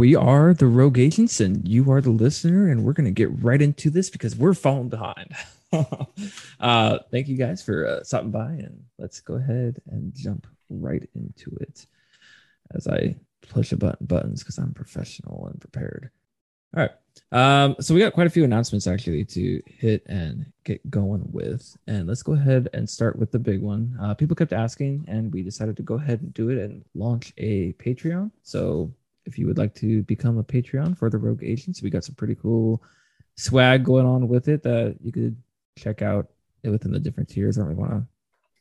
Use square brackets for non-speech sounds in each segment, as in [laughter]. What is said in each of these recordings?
We are the rogue agents, and you are the listener, and we're going to get right into this because we're falling behind. [laughs] uh, thank you guys for uh, stopping by, and let's go ahead and jump right into it as I push a button buttons because I'm professional and prepared. All right. Um, so we got quite a few announcements actually to hit and get going with. And let's go ahead and start with the big one. Uh, people kept asking, and we decided to go ahead and do it and launch a Patreon. So if you would like to become a Patreon for the Rogue Agents, we got some pretty cool swag going on with it that you could check out within the different tiers. I don't really want to.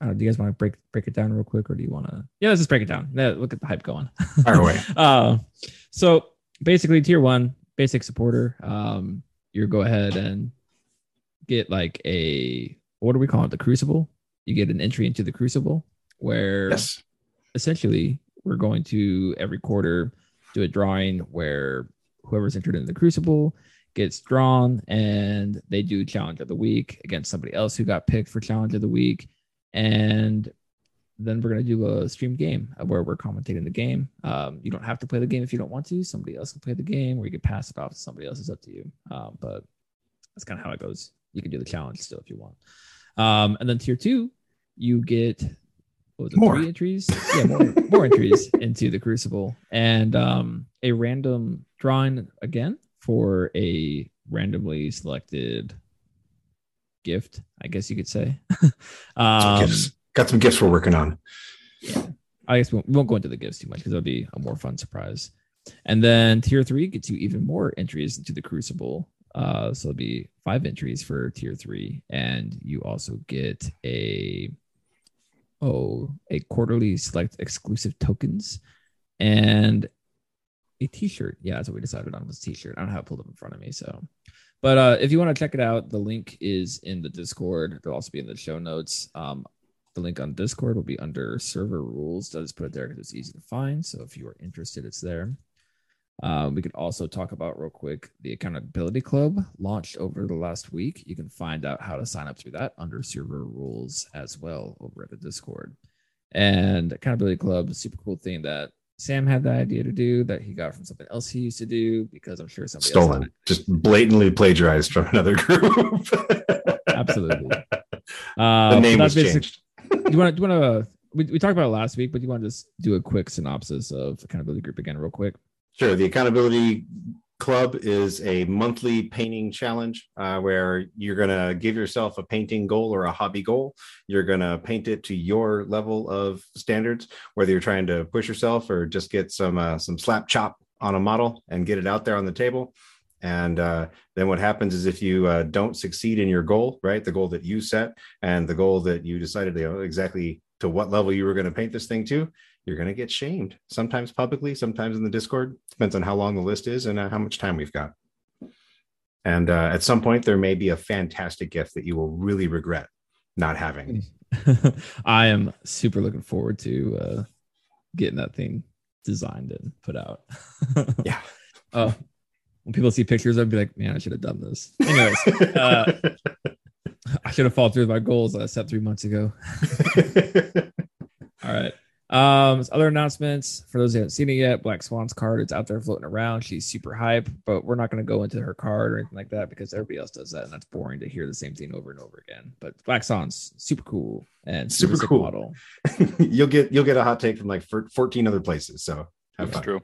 I don't know, do you guys want to break break it down real quick, or do you want to? Yeah, let's just break it down. Yeah, look at the hype going. [laughs] Fire away. [laughs] uh, so basically, tier one, basic supporter. Um, you go ahead and get like a what do we call it? The Crucible. You get an entry into the Crucible, where Yes. essentially we're going to every quarter do a drawing where whoever's entered in the crucible gets drawn and they do challenge of the week against somebody else who got picked for challenge of the week. And then we're going to do a stream game where we're commentating the game. Um, you don't have to play the game if you don't want to. Somebody else can play the game or you can pass it off to somebody else. It's up to you. Um, but that's kind of how it goes. You can do the challenge still if you want. Um, and then tier two you get was it, More. three entries yeah more, more entries [laughs] into the crucible and um, a random drawing again for a randomly selected gift i guess you could say [laughs] um, gifts. Got some gifts we're working on. Yeah. I guess we won't, we won't go into the gifts too much because that'll be a more fun surprise. And then tier three gets you even more entries into the crucible. Uh, so it'll be five entries for tier three, and you also get a oh a quarterly select exclusive tokens and a t-shirt. Yeah, that's what we decided on was t-shirt. I don't have it pulled up in front of me, so. But uh, if you want to check it out, the link is in the Discord. It'll also be in the show notes. Um, the link on Discord will be under server rules. Just put it there because it's easy to find. So if you are interested, it's there. Uh, we could also talk about real quick the Accountability Club launched over the last week. You can find out how to sign up through that under server rules as well over at the Discord. And Accountability Club, super cool thing that Sam had the idea to do that he got from something else he used to do because I'm sure somebody else Stolen. Just blatantly plagiarized from another group. [laughs] absolutely. the Uh, name was changed. do you want to? Do you want to? We, we talked about it last week, but do you want to just do a quick synopsis of accountability group again, real quick? Sure. The Accountability Club is a monthly painting challenge uh, where you're going to give yourself a painting goal or a hobby goal. You're going to paint it to your level of standards, whether you're trying to push yourself or just get some uh, some slap chop on a model and get it out there on the table. And uh, then what happens is if you uh, don't succeed in your goal, right, the goal that you set and the goal that you decided you know, exactly to what level you were going to paint this thing to, you're going to get shamed. Sometimes publicly, sometimes in the Discord. Depends on how long the list is and uh, how much time we've got. And uh, at some point, there may be a fantastic gift that you will really regret not having. [laughs] I am super looking forward to uh, getting that thing designed and put out. [laughs] Yeah. Oh, when people see pictures, I'd be like, man, I should have done this. Anyways, uh, [laughs] I should have followed through with my goals that I set three months ago. All right. Um, other announcements for those who haven't seen it yet. Black Swan's card is out there floating around. She's super hype, but we're not going to go into her card or anything like that because everybody else does that, and that's boring to hear the same thing over and over again. But Black Swan's super cool and super, Super cool. model. [laughs] you'll get you'll get a hot take from like 14 other places. So have That's fun. true.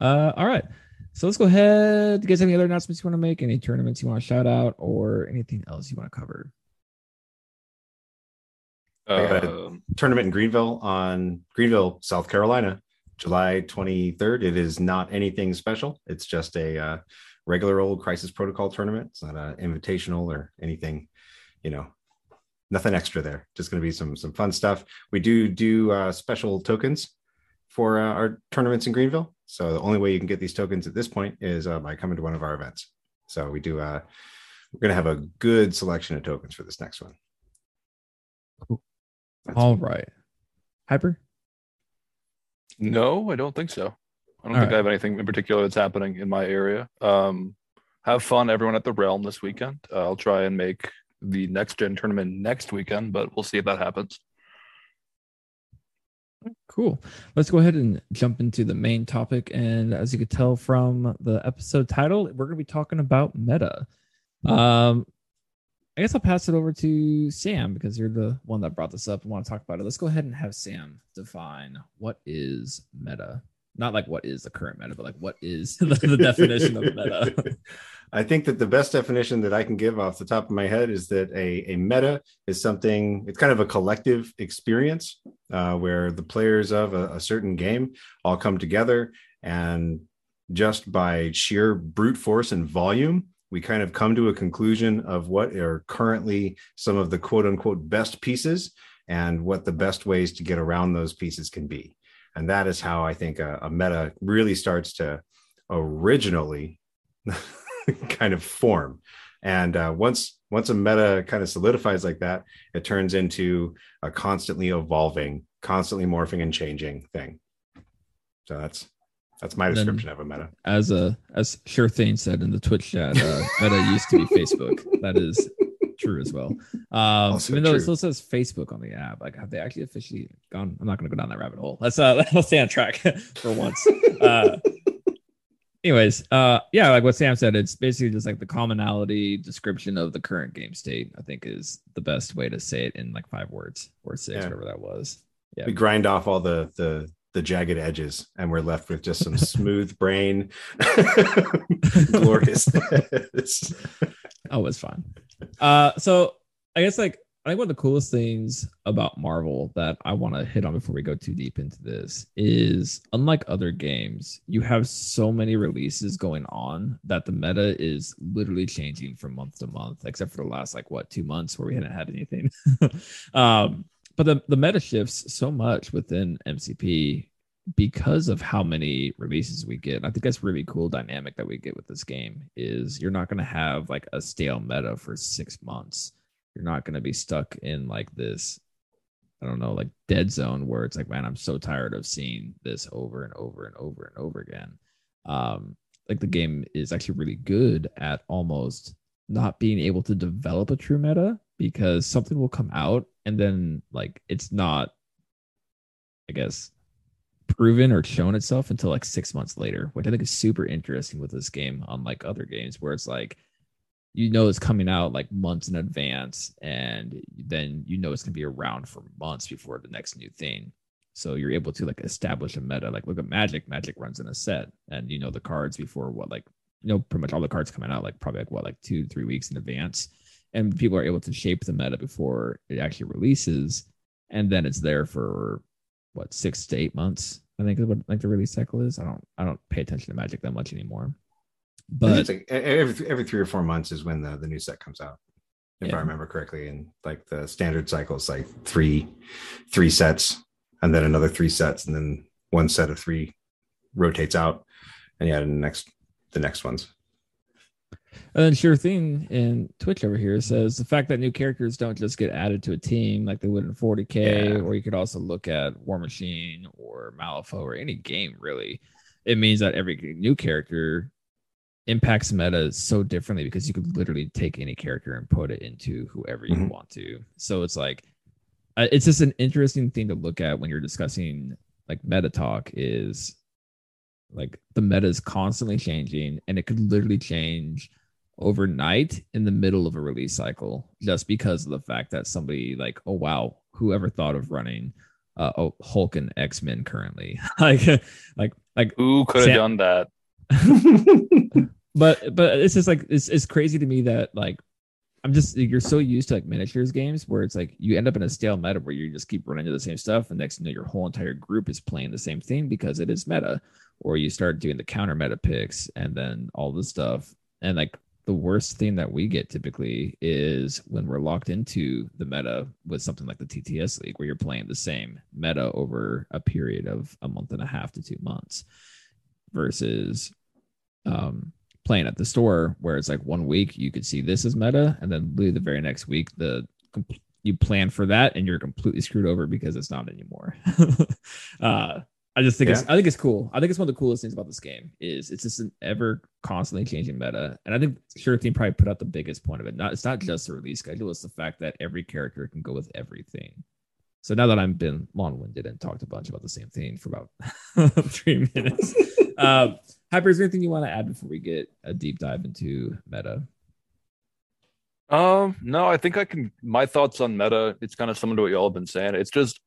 Uh, all right. So let's go ahead. Do you guys have any other announcements you want to make? Any tournaments you want to shout out, or anything else you want to cover? I got it. Um, Tournament in Greenville on Greenville, South Carolina, July 23rd. It is not anything special. It's just a uh, regular old crisis protocol tournament. It's not an invitational or anything, you know, nothing extra there. Just going to be some some fun stuff. We do do uh, special tokens for uh, our tournaments in Greenville. So the only way you can get these tokens at this point is uh, by coming to one of our events. So we do. Uh, we're going to have a good selection of tokens for this next one. That's- All right. Hyper. no, I don't think so. I don't All think right. I have anything in particular that's happening in my area. Um, have fun, everyone at the Realm this weekend. Uh, I'll try and make the next gen tournament next weekend, but we'll see if that happens. Cool. Let's go ahead and jump into the main topic. And as you could tell from the episode title, we're going to be talking about meta. Um, I guess I'll pass it over to Sam because you're the one that brought this up and want to talk about it. Let's go ahead and have Sam define what is meta. Not like what is the current meta, but like what is [laughs] the, the definition of meta. [laughs] I think that the best definition that I can give off the top of my head is that a, a meta is something, it's kind of a collective experience uh, where the players of a, a certain game all come together and just by sheer brute force and volume, we kind of come to a conclusion of what are currently some of the quote unquote best pieces and what the best ways to get around those pieces can be. And that is how I think a, a meta really starts to originally [laughs] kind of form. And uh, once once a meta kind of solidifies like that, it turns into a constantly evolving, constantly morphing and changing thing. So that's that's my description then, of a meta. As a as Sure Thing said in the Twitch chat, uh, meta used to be Facebook. That is true as well. Um, even though true. it still says Facebook on the app, like have they actually officially gone? I'm not going to go down that rabbit hole. Let's uh [laughs] let's stay on track [laughs] for once. Uh, anyways, uh, yeah, like what Sam said, it's basically just like the commonality description of the current game state. I think is the best way to say it in like five words or six, yeah. whatever that was. Yeah, we grind off all the the the jagged edges and we're left with just some [laughs] smooth brain. [laughs] Gloriousness [laughs] oh it's fine. Uh so i guess like i think one of the coolest things about marvel that i want to hit on before we go too deep into this is unlike other games you have so many releases going on that the meta is literally changing from month to month except for the last like what two months where we hadn't had anything. Um but the, the meta shifts so much within MCP because of how many releases we get. I think that's really cool dynamic that we get with this game is you're not going to have like a stale meta for 6 months. You're not going to be stuck in like this I don't know, like dead zone where it's like man, I'm so tired of seeing this over and over and over and over again. Um like the game is actually really good at almost not being able to develop a true meta because something will come out and then like it's not i guess proven or shown itself until like six months later which i think is super interesting with this game unlike other games where it's like you know it's coming out like months in advance and then you know it's going to be around for months before the next new thing. So you're able to like establish a meta like look at magic magic runs in a set and you know the cards before what like you know pretty much all the cards coming out like probably like what like two three weeks in advance and people are able to shape the meta before it actually releases. And then it's there for what six to eight months i think is what like the release cycle is. I don't i don't pay attention to magic that much anymore. But like every every three or four months is when the, the new set comes out if yeah. i remember correctly. And like the standard cycle is like three three sets and then another three sets and then one set of three rotates out and yeah the next the next ones and then Sure Thing in Twitch over here says the fact that new characters don't just get added to a team like they would in 40k, yeah. or you could also look at War Machine or Malifaux or any game really. It means that every new character impacts meta so differently because you could literally take any character and put it into whoever you mm-hmm. want to. So it's like uh, it's just an interesting thing to look at when you're discussing like meta talk is like the meta is constantly changing and it could literally change overnight in the middle of a release cycle just because of the fact that somebody like oh wow whoever thought of running uh oh, Hulk and X-Men currently? [laughs] Like like like who could have done that? [laughs] But but it's just like it's it's crazy to me that like I'm just you're so used to like miniatures games where it's like you end up in a stale meta where you just keep running into the same stuff and next you know your whole entire group is playing the same thing because it is meta. Or you start doing the counter meta picks and then all this stuff. And like the worst thing that we get typically is when we're locked into the meta with something like the TTS League, where you're playing the same meta over a period of a month and a half to two months versus um, playing at the store, where it's like one week you could see this is meta, and then the very next week, the you plan for that and you're completely screwed over because it's not anymore. [laughs] uh, I just think yeah. it's I think it's cool. I think it's one of the coolest things about this game is it's just an ever constantly changing meta. And I think Sure Thing probably put out the biggest point of it. Not it's not just the release schedule, it's the fact that every character can go with everything. So now that I've been long-winded and talked a bunch about the same thing for about [laughs] three minutes, [laughs] um, Hyper, is there anything you want to add before we get a deep dive into meta? Um, no, I think I can. My thoughts on meta, it's kind of similar to what y'all have been saying. It's just,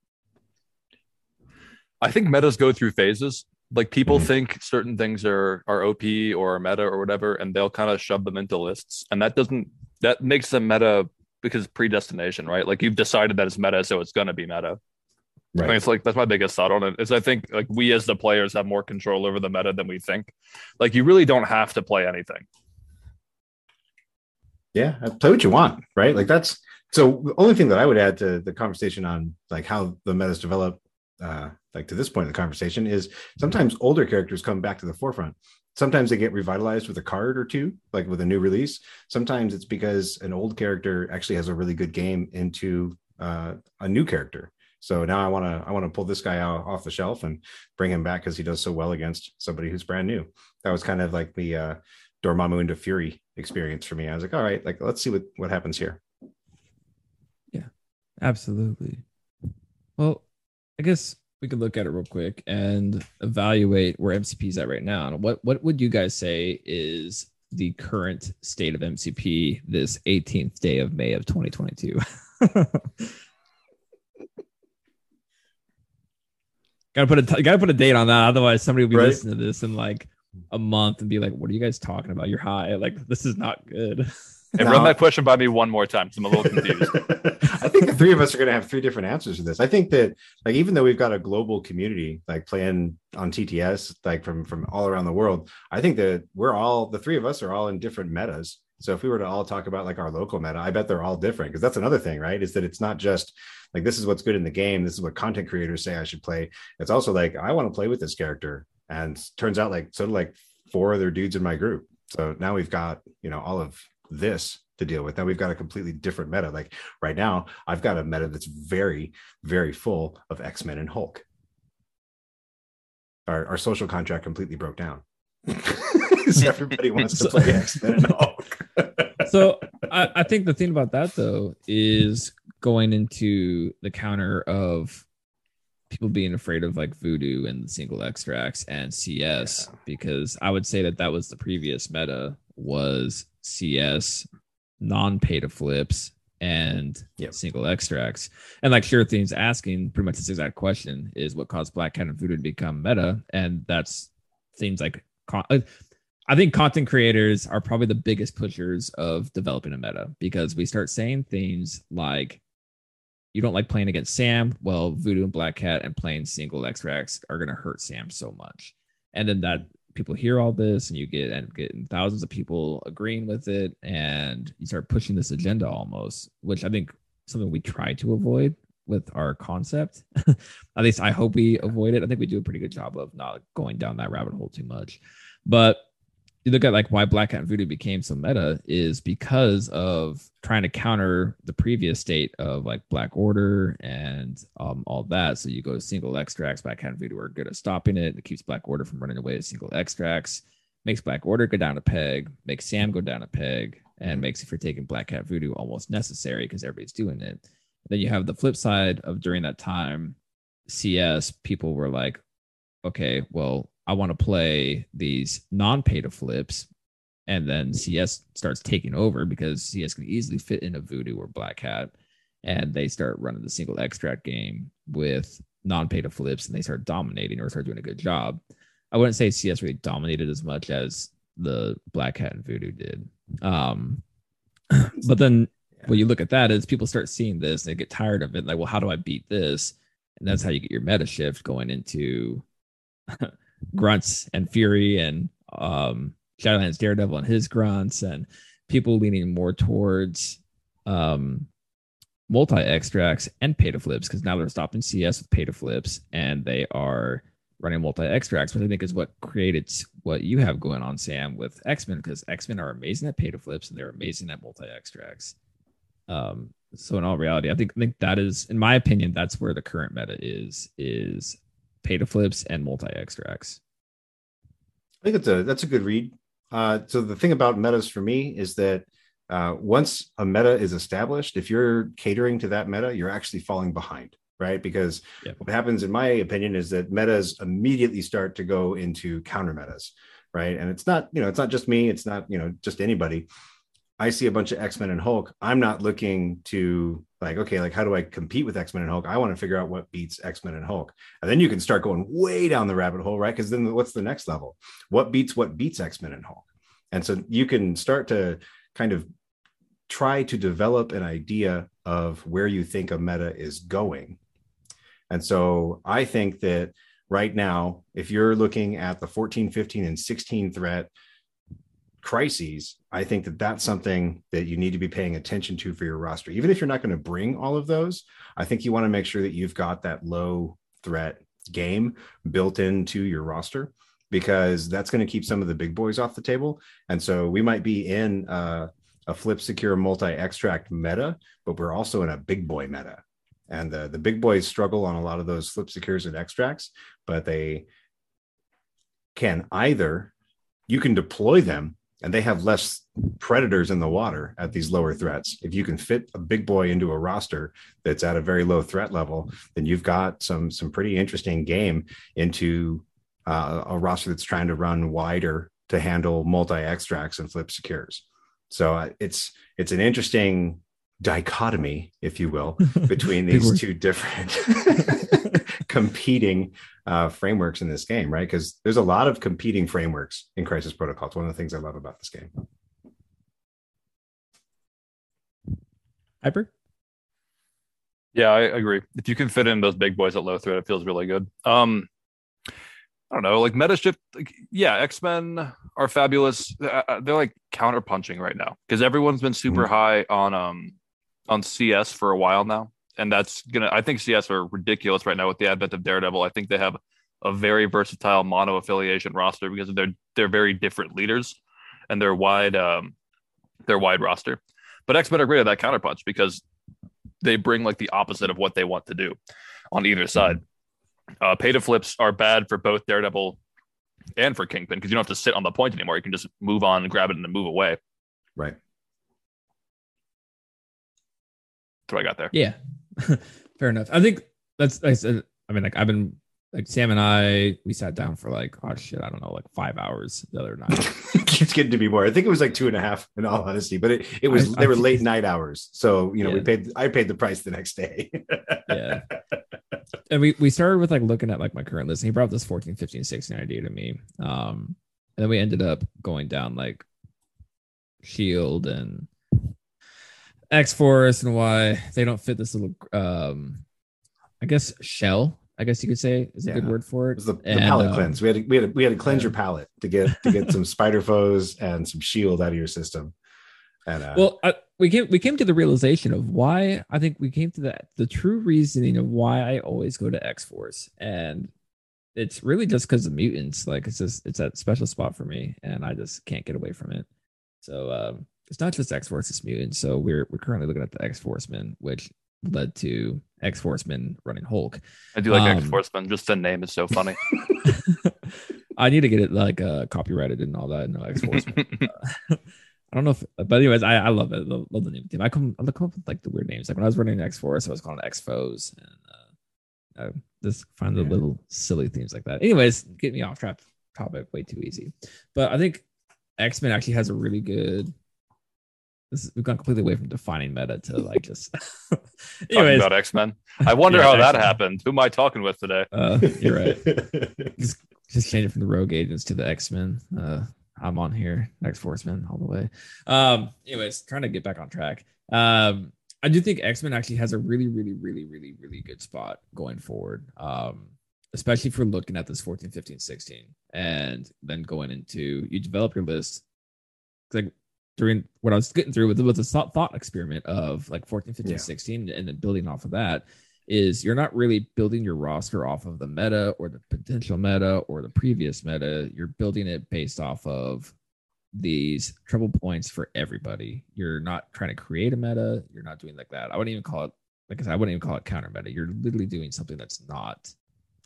I think metas go through phases. Like people Mhm. think certain things are are OP or meta or whatever, and they'll kind of shove them into lists, and that doesn't that makes them meta because predestination, right? Like you've decided that it's meta, so it's gonna be meta. I think Right. it's like that's my biggest thought on it. Is I think like we as the players have more control over the meta than we think. Like you really don't have to play anything. Yeah, uh, play what you want, right? Like that's so. The only thing that I would add to the conversation on like how the metas develop, uh, like to this point in the conversation, is sometimes older characters come back to the forefront. Sometimes they get revitalized with a card or two, like with a new release. Sometimes it's because an old character actually has a really good game into uh, a new character. So now I want to I want to pull this guy out off the shelf and bring him back because he does so well against somebody who's brand new. That was kind of like the uh, Dormammu into Fury experience for me. I was like, all right, like let's see what what happens here. Yeah, absolutely. Well, I guess we could look at it real quick and evaluate where MCP is at right now. And what what would you guys say is the current state of MCP this 18th day of May of 2022? [laughs] gotta put a t- gotta put a date on that, otherwise somebody will be Right. listening to this in like a month and be like, "What are you guys talking about? You're high. Like this is not good." [laughs] And run that question by me one more time. 'cause I'm a little [laughs] confused. I think the three of us are going to have three different answers to this. I think that like even though we've got a global community like playing on TTS like from from all around the world, I think that we're all the three of us are all in different metas. So if we were to all talk about like our local meta, I bet they're all different because that's another thing, right? Is that it's not just like this is what's good in the game, this is what content creators say I should play. It's also like I want to play with this character, and turns out like so like four other dudes in my group. So now we've got you know all of this to deal with. Now we've got a completely different meta. Like right now, I've got a meta that's very, very full of X Men and Hulk. Our, our social contract completely broke down [laughs] down. 'Cause everybody wants to play X Men and Hulk. [laughs] so I, I think the thing about that though is going into the counter of people being afraid of like voodoo and single extracts and cs Yeah. because i would say that that was the previous meta was cs non-pay to flips and Yep. single extracts and like sure things asking pretty much this exact question is what caused black cat and voodoo to become meta and that's things like con- uh, I think content creators are probably the biggest pushers of developing a meta because we start saying things like, you don't like playing against Sam. Well, Voodoo and Black Cat and playing single extracts are going to hurt Sam so much. And then that people hear all this and you get and getting thousands of people agreeing with it and you start pushing this agenda almost, which I think something we try to avoid with our concept. [laughs] At least I hope we avoid it. I think we do a pretty good job of not going down that rabbit hole too much. But you look at like why Black Cat Voodoo became so meta is because of trying to counter the previous state of like Black Order and um, all that. So you go to single extracts. Black Cat Voodoo are good at stopping it. It keeps Black Order from running away to single extracts. Makes Black Order go down a peg. Makes Sam go down a peg, and makes if you're taking Black Cat Voodoo almost necessary because everybody's doing it. Then you have the flip side of during that time, CS people were like, okay, well, I want to play these non-pay to flips, and then CS starts taking over because CS can easily fit in a Voodoo or Black Cat, and they start running the single extract game with non-pay to flips, and they start dominating or start doing a good job. I wouldn't say CS really dominated as much as the Black Cat and Voodoo did. Um, [clears throat] but then when you look at that, is people start seeing this and they get tired of it. Like, well, how do I beat this? And that's how you get your meta shift going into [laughs] grunts and fury and um Shadowlands Daredevil and his grunts and people leaning more towards um multi extracts and pay to flips because now they're stopping CS with pay to flips and they are running multi extracts, which I think is what created what you have going on, Sam, with X Men because X Men are amazing at pay to flips and they're amazing at multi extracts. Um, so in all reality, I think I think that is, in my opinion, that's where the current meta is is pay to flips and multi extracts. I think it's a that's a good read. Uh, so the thing about metas for me is that uh, once a meta is established, if you're catering to that meta, you're actually falling behind. right? Because Yep. what happens, in my opinion, is that metas immediately start to go into counter metas, right? And it's not, you know, it's not just me, it's not, you know, just anybody. I see a bunch of X Men and Hulk. I'm not looking to like, okay, like how do I compete with X Men and Hulk? I want to figure out what beats X Men and Hulk, and then you can start going way down the rabbit hole, right? Because then what's the next level? What beats what beats X Men and Hulk? And so you can start to kind of try to develop an idea of where you think a meta is going. And so I think that right now, if you're looking at the 14, 15, and 16 threat crises, I think that that's something that you need to be paying attention to for your roster. Even if you're not going to bring all of those, I think you want to make sure that you've got that low threat game built into your roster because that's going to keep some of the big boys off the table. And so we might be in a flip secure multi extract meta, but we're also in a big boy meta. And the, the big boys struggle on a lot of those flip secures and extracts, but they can either you can deploy them and they have less predators in the water at these lower threats. If you can fit a big boy into a roster that's at a very low threat level, then you've got some some pretty interesting game into uh, a roster that's trying to run wider to handle multi extracts and flip secures. So uh, it's it's an interesting dichotomy, if you will, [laughs] between these two different [laughs] competing uh, frameworks in this game, right? Because there's a lot of competing frameworks in Crisis Protocol. It's one of the things I love about this game. Hyper. Yeah, I agree. If you can fit in those big boys at low threat, it feels really good. Um, I don't know, like meta shift. Like, yeah, X Men are fabulous. Uh, uh, They're like counterpunching right now because everyone's been super high on um on CS for a while now, and that's gonna. I think CS are ridiculous right now with the advent of Daredevil. I think they have a very versatile mono affiliation roster because of their they're very different leaders and their wide um their wide roster. But X Men are great at that counterpunch because they bring like the opposite of what they want to do on either side. Uh, pay to flips are bad for both Daredevil and for Kingpin because you don't have to sit on the point anymore. You can just move on, and grab it, and then move away. Right. That's what I got there. Yeah, [laughs] fair enough. I think that's. Like I said, I mean, like I've been like Sam and I, we sat down for like oh shit, I don't know, like five hours the other night. [laughs] Keeps getting to be more. I think it was like two and a half in all honesty, but it, it was I- they I were late night hours. So you know, we paid I paid the price the next day. yeah. And we we started with like looking at like my current list. And he brought this 14, 15, 16 idea to me. Um, and then we ended up going down like Shield and X Force and why they don't fit this little um I guess shell, I guess you could say is a good word for It it. was the, the And, palette um, cleanse. We had to, we had to, we had to cleanse yeah. your palette to get to get some [laughs] spider foes and some shield out of your system. And uh, Well, I, we came we came to the realization of why I think we came to that the true reasoning of why I always go to X Force, and it's really just because of mutants. Like it's just it's that special spot for me, and I just can't get away from it. So um, it's not just X Force, it's mutants. So we're we're currently looking at the X Forcemen, which led to X Forcemen running Hulk. I do like Um, X Forceman. Just the name is so funny. [laughs] [laughs] I need to get it like uh, copyrighted and all that. No X Forcemen. [laughs] I don't know if, but anyways, I, I love it. Love, love the name team. I come, I come up with like the weird names. Like when I was running X Force, I was calling it X Foes, and uh, I just find the little silly themes like that. Anyways, get me off track topic way too easy. But I think X Men actually has a really good. This is, we've gone completely away from defining meta to like [laughs] just. Talking anyways, about X Men. I wonder Yeah, how that X-Men. happened. Who am I talking with today? uh, you're right. [laughs] just just change it from the rogue agents to the x-men uh i'm on here x forcemen all the way um anyways trying to get back on track um i do think x-men actually has a really really really really really good spot going forward um especially if we're looking at this 14 15 16 and then going into you develop your list like during what i was getting through with the thought, thought experiment of like 14 15 Yeah. 16 and then building off of that is you're not really building your roster off of the meta or the potential meta or the previous meta. You're building it based off of these trouble points for everybody. You're not trying to create a meta. You're not doing like that. I wouldn't even call it like I said, I wouldn't even call it counter meta. You're literally doing something that's not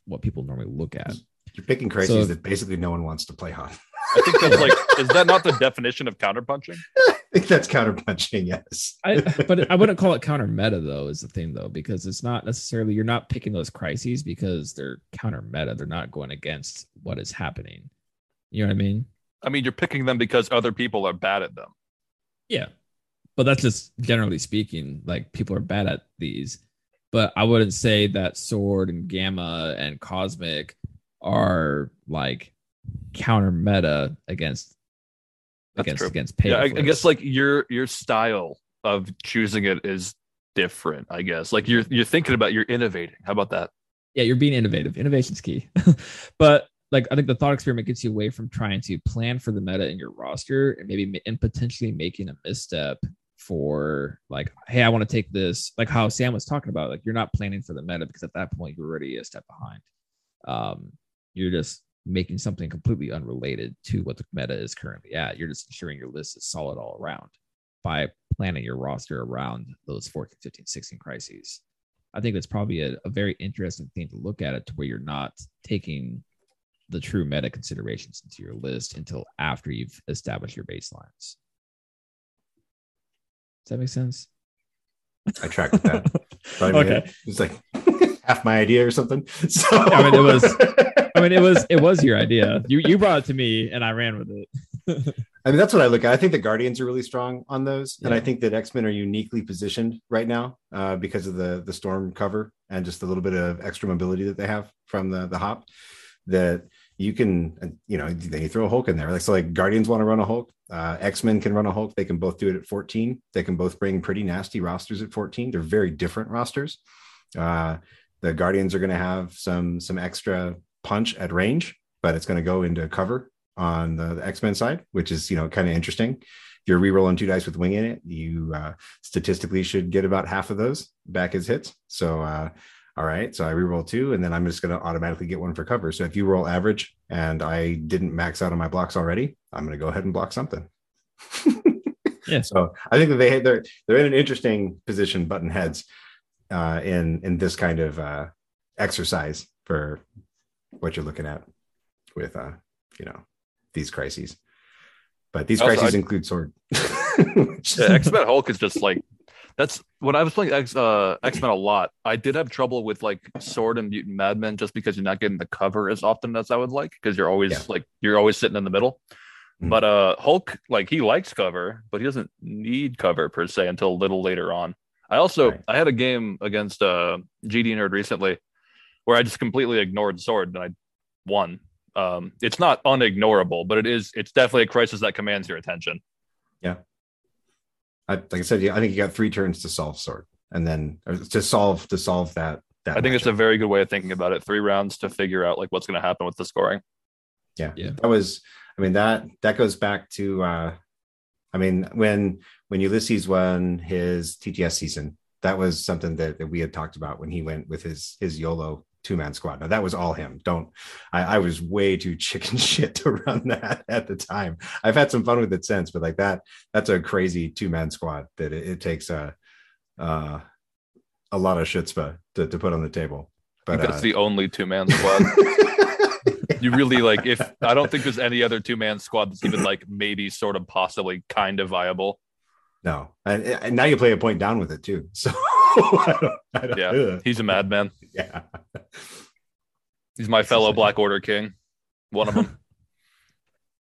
what people normally look at. You're picking crises So- that basically no one wants to play on. [laughs] I think that's like, is that not the definition of counterpunching? [laughs] I think that's counterpunching. Yes, I, but I wouldn't call it counter meta though. Is the thing though because it's not necessarily you're not picking those crises because they're counter meta. They're not going against what is happening. You know what I mean? I mean, you're picking them because other people are bad at them. Yeah, but that's just generally speaking. Like people are bad at these, but I wouldn't say that sword and gamma and cosmic are like counter meta against That's against true. against pay. Yeah, I, I guess like your your style of choosing it is different. I guess like you're you're thinking about you're innovating. How about that? yeah, you're being innovative. Innovation's key. [laughs] but like I think the thought experiment gets you away from trying to plan for the meta in your roster and maybe and potentially making a misstep for like, hey, I want to take this, like how Sam was talking about. Like you're not planning for the meta because at that point you're already a step behind. Um, you're just making something completely unrelated to what the meta is currently at. You're just ensuring your list is solid all around by planning your roster around those 14, 15, 16 crises. I think that's probably a, a very interesting thing to look at it to where you're not taking the true meta considerations into your list until after you've established your baselines. Does that make sense? I tracked with that. [laughs] Okay, it's like half my idea or something. [laughs] So I mean, it was- [laughs] I mean, it was it was your idea. You you brought it to me, and I ran with it. [laughs] I mean, that's what I look at. I think the Guardians are really strong on those, and I think that X Men are uniquely positioned right now uh, because of the the storm cover and just a little bit of extra mobility that they have from the the hop. That you can, you know, then you throw a Hulk in there. Like so, like Guardians want to run a Hulk, uh, X Men can run a Hulk. They can both do it at fourteen. They can both bring pretty nasty rosters at fourteen. They're very different rosters. Uh, the Guardians are going to have some some extra punch at range, but it's going to go into cover on the, the X Men side, which is you know kind of interesting. If you're rerolling two dice with wing in it, you uh, statistically should get about half of those back as hits. So, uh, all right, so I reroll two, and then I'm just going to automatically get one for cover. So if you roll average and I didn't max out on my blocks already, I'm going to go ahead and block something. [laughs] Yeah. So I think that they they're they're in an interesting position, button heads, uh, in in this kind of uh, exercise for what you're looking at with uh, you know these crises. But these Also, crises I- include sword. [laughs] [laughs] Yeah, X Men Hulk is just like that's when I was playing X uh, X Men a lot. I did have trouble with like Sword and Mutant Madmen just because you're not getting the cover as often as I would like because you're always Yeah. like you're always sitting in the middle. Mhm. But uh Hulk like he likes cover, but he doesn't need cover per se until a little later on. I also Right. I had a game against uh GD Nerd recently where I just completely ignored Sword and I won. Um, it's not unignorable, but it is. It's definitely a crisis that commands your attention. Yeah, I, like I said, yeah, I think you got three turns to solve sword, and then to solve to solve that. That I think it's a very good way of thinking about it. Three rounds to figure out like what's going to happen with the scoring. yeah. Yeah. That was. I mean that that goes back to. uh I mean when when Ulysses won his TTS season, that was something that, that we had talked about when he went with his his YOLO two man squad. Now that was all him. Don't I, I was way too [laughs] chicken shit to run that at the time. I've had some fun with it since, but like that, that's a crazy two man squad that it, it takes a uh, a lot of chutzpah to, to put on the table. But that's uh, the only two man squad. [laughs] you really like if I don't think there's any other two man squad that's even like maybe sort of possibly kind of viable. no, and, and now you play a point down with it too. So [laughs] [laughs] I don't, I don't, Yeah. ugh. He's a madman. yeah. He's my That's fellow. Black Order king. One of them. [laughs]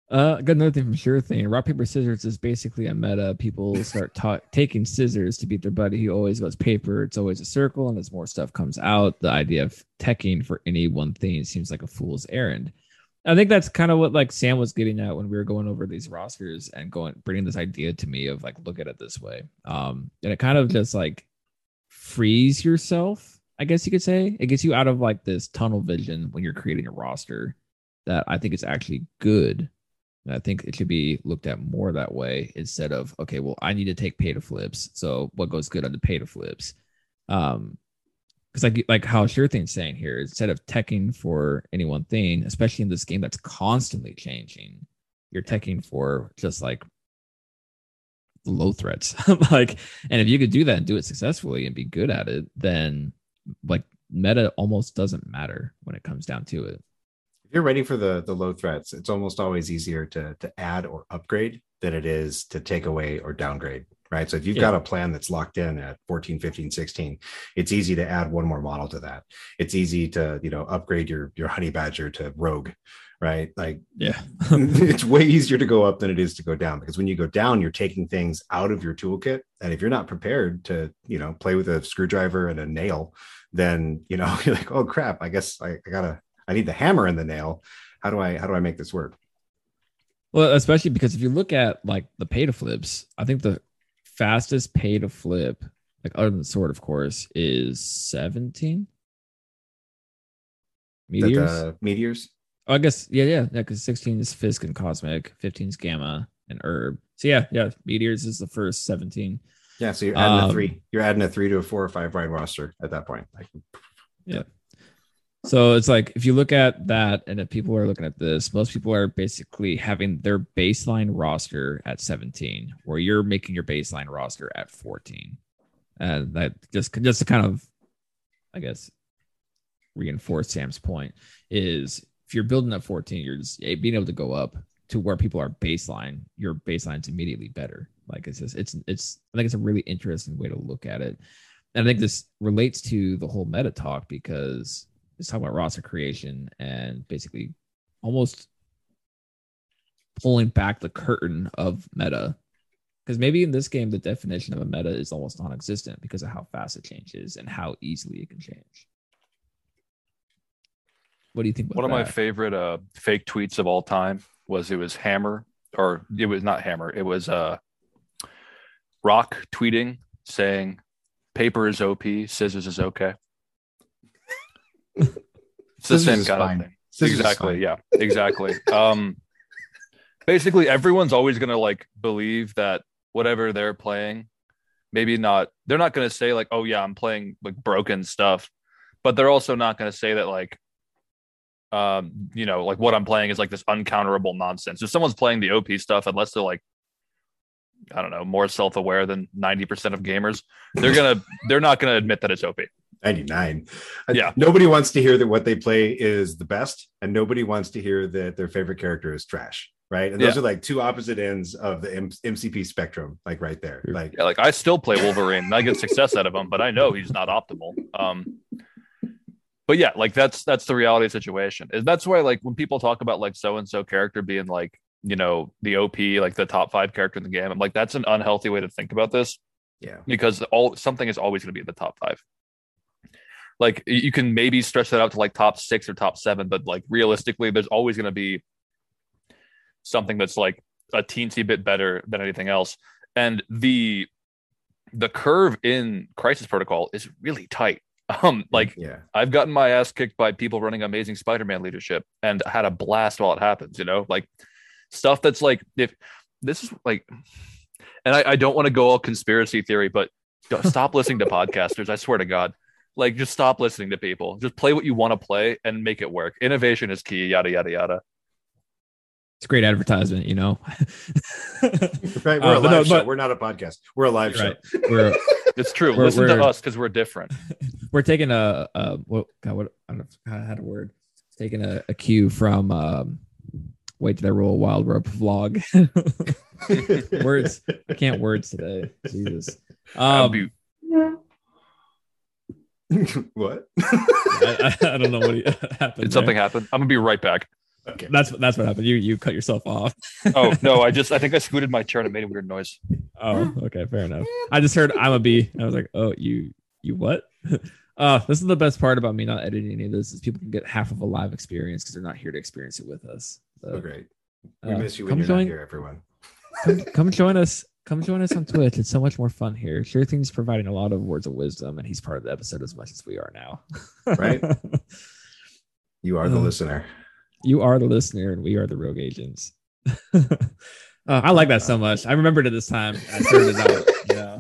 Uh, I got another thing from Sure Thing. Rock paper scissors is basically a meta. People start ta- taking scissors to beat their buddy. He always goes paper. It's always a circle, and as more stuff comes out, the idea of teching for any one thing seems like a fool's errand. I think that's kind of what like Sam was getting at when we were going over these rosters and going bringing this idea to me of like look at it this way. Um, and it kind of just like frees yourself, I guess you could say. It gets you out of like this tunnel vision when you're creating a roster that I think is actually good. And I think it should be looked at more that way instead of okay, well, I need to take pay to flips. So what goes good on the pay to flips? Um, because like like how sure thing's saying here, instead of teching for any one thing, especially in this game that's constantly changing, you're teching for just like low threats. [laughs] like, and if you could do that and do it successfully and be good at it, then like meta almost doesn't matter when it comes down to it. if you're ready for the the low threats, it's almost always easier to to add or upgrade than it is to take away or downgrade. Right. So if you've Yeah. got a plan that's locked in at 14, 15, 16, it's easy to add one more model to that. It's easy to, you know, upgrade your your honey badger to rogue. Right. Like Yeah. [laughs] [laughs] it's way easier to go up than it is to go down because when you go down, you're taking things out of your toolkit. And if you're not prepared to, you know, play with a screwdriver and a nail, then you know, [laughs] you're like, oh crap, I guess I, I gotta I need the hammer and the nail. How do I how do I make this work? Well, especially because if you look at like the pay to flips, I think the fastest pay to flip, like other than sword, of course, is 17 That, meteors. uh, meteors. Oh, I guess yeah, yeah, yeah. Because 16 is Fisk and Cosmic, 15 is Gamma and Herb. So yeah, yeah, meteors is the first 17. Yeah, so you're adding a Um, three. You're adding a three to a four or five ride roster at that point. Like, So it's like if you look at that, and if people are looking at this, most people are basically having their baseline roster at 17, where you're making your baseline roster at 14. And that just just to kind of, I guess, reinforce Sam's point is if you're building at 14, you're just eh, being able to go up to where people are baseline. Your baseline's immediately better. Like it's just it's it's I think it's a really interesting way to look at it. And I think this relates to the whole meta talk because it's talking about roster creation and basically almost pulling back the curtain of meta. Because maybe in this game, the definition of a meta is almost non existent because of how fast it changes and how easily it can change. What do you think about One of my favorite uh, fake tweets of all time was it was Hammer, or it was not Hammer. It was uh, Rock tweeting saying, "Paper is OP, scissors is okay." It's the same kind fine. of thing. Scissors exactly. Yeah. Exactly. [laughs] um, basically, everyone's always gonna like believe that whatever they're playing, maybe not. They're not gonna say like, "Oh yeah, I'm playing like broken stuff," but they're also not gonna say that like um, you know, like what I'm playing is like this uncounterable nonsense. If someone's playing the OP stuff, unless they're like, I don't know, more self-aware than 90% of gamers, they're gonna [laughs] they're not gonna admit that it's OP. 99. Uh, Yeah. Nobody wants to hear that what they play is the best, and nobody wants to hear that their favorite character is trash. Right. And those Yeah. are like two opposite ends of the M- MCP spectrum, like right there. Like, Yeah, like I still play Wolverine and I get success out of him, but I know he's not optimal. Um but yeah, like that's that's the reality situation. And that's why like when people talk about like so and so character being like, you know, the OP, like the top five character in the game, I'm like, that's an unhealthy way to think about this. yeah. because all something is always going to be in the top five. Like you can maybe stretch that out to like top six or top seven, but like realistically, there's always going to be something that's like a teensy bit better than anything else. And the the curve in Crisis Protocol is really tight. Um, like yeah. I've gotten my ass kicked by people running Amazing Spider-Man leadership and had a blast while it happens. You know, like stuff that's like if this is like, and I, I don't want to go all conspiracy theory, but don't- stop listening to [laughs] podcasters. I swear to God, like just stop listening to people. Just play what you want to play and make it work. Innovation is key. Yada yada yada. It's great advertisement, you know. Right. We're Uh, a live no, show. but- We're not a podcast. We're a live Right. show. we're [laughs] It's true. We're- Listen we're- to us because we're different. [laughs] we're taking a, a what God, what I don't know if I had a word. Taking a, a cue from um, wait did I roll a wild rope vlog? [laughs] words I can't words today. Jesus. I'll Um, be- [laughs] what? I, I, I don't know what he- happened. did something there. happen? I'm gonna be right back. Okay. That's that's what happened. You you cut yourself off. Oh no, I [laughs] just I think I scooted my chair and it made a weird noise. Oh, okay, fair enough. I just heard I'm a bee. And I was like, oh, you you what? [laughs] Uh, this is the best part about me not editing any of this is people can get half of a live experience because they're not here to experience it with us. So, Oh, great. We uh, miss you when come you're join, not here, everyone. [laughs] come, come join us. Come join us on Twitch. It's so much more fun here. Sure thing's providing a lot of words of wisdom, and he's part of the episode as much as we are now. Right. You are the Uh, listener. You are the listener, and we are the rogue agents. [laughs] uh, I like that so much. I remembered it this time. I started it out. Yeah.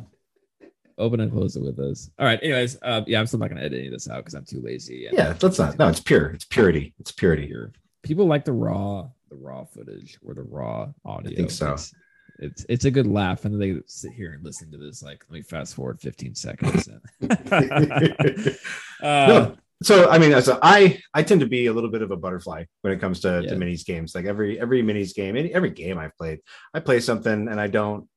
Open and close it with us. All right. Anyways, uh, yeah, I'm still not gonna edit any of this out because I'm too lazy. Yeah, that's not. No, it's pure. It's purity. It's purity. here. People like the raw, the raw footage or the raw audio. I think so. It's, it's it's a good laugh, and they sit here and listen to this. Like, let me fast forward 15 seconds. [laughs] [laughs] Uh, No, so I mean, so I I tend to be a little bit of a butterfly when it comes to, Yeah. to minis games. Like every every minis game, any, every game I've played, I play something and I don't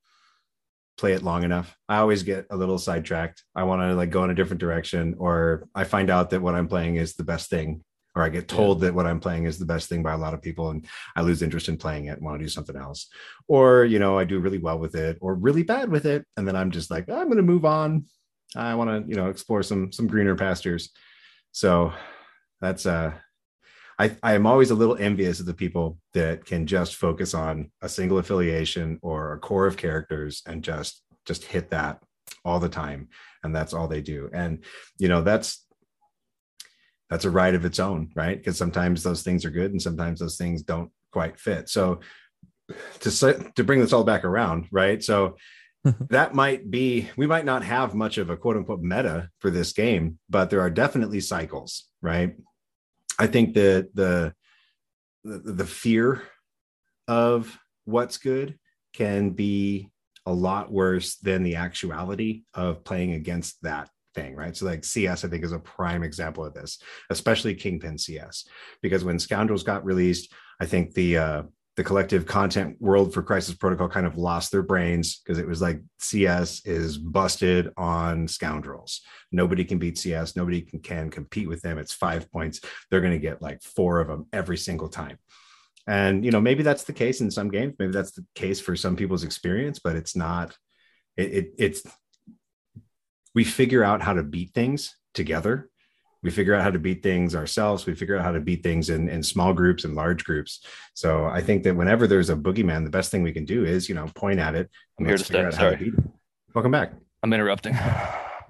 play it long enough. I always get a little sidetracked. I want to like go in a different direction, or I find out that what I'm playing is the best thing, or I get told that what I'm playing is the best thing by a lot of people, and I lose interest in playing it and want to do something else. Or you know, I do really well with it, or really bad with it, and then I'm just like, I'm going to move on. I want to you know explore some some greener pastures. So that's uh I, I am always a little envious of the people that can just focus on a single affiliation or a core of characters and just just hit that all the time and that's all they do. And you know that's that's a right of its own right? Because sometimes those things are good and sometimes those things don't quite fit. So to to bring this all back around right? So [laughs] that might be we might not have much of a quote unquote meta for this game but there are definitely cycles right? I think that the the, the fear of what's good can be a lot worse than the actuality of playing against that thing right? So like cs i think is a prime example of this especially kingpin cs because when scoundrels got released i think the uh the collective content world for crisis protocol kind of lost their brains because it was like cs is busted on scoundrels. Nobody can beat cs nobody can, can compete with them. It's five points. They're going to get like four of them every single time. And you know maybe that's the case in some games maybe that's the case for some people's experience but it's not it, it it's we figure out how to beat things together we figure out how to beat things ourselves we figure out how to beat things in, in small groups and large groups so i think that whenever there's a boogeyman the best thing we can do is you know point at it I'm here let's to figure stay. out how to Sorry. beat it. welcome back I'm interrupting.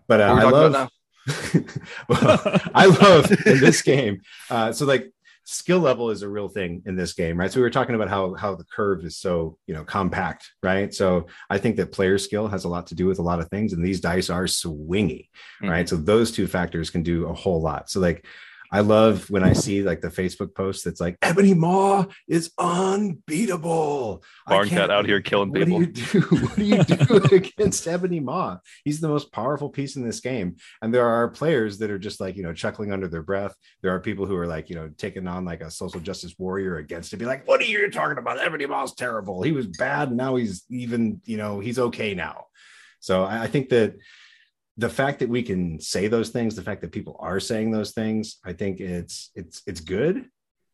but uh, i are we talking love [laughs] well, I love in this game. Uh, so like skill level is a real thing in this game, right? So we were talking about how how the curve is so you know compact, right? So I think that player skill has a lot to do with a lot of things, and these dice are swingy, mm-hmm. right? So those two factors can do a whole lot. So like. I love when I see like the Facebook post that's like Ebony Maw is unbeatable. Barncat out here killing what people. do you do? [laughs] What do you do [laughs] against Ebony Maw? He's the most powerful piece in this game. And there are players that are just like, you know, chuckling under their breath. There are people who are like, you know, taking on like a social justice warrior against it, be like, what are you talking about? Ebony Maw's terrible. He was bad. And now he's even, you know, he's okay now. So I, I think that the fact that we can say those things, the fact that people are saying those things, I think it's it's it's good,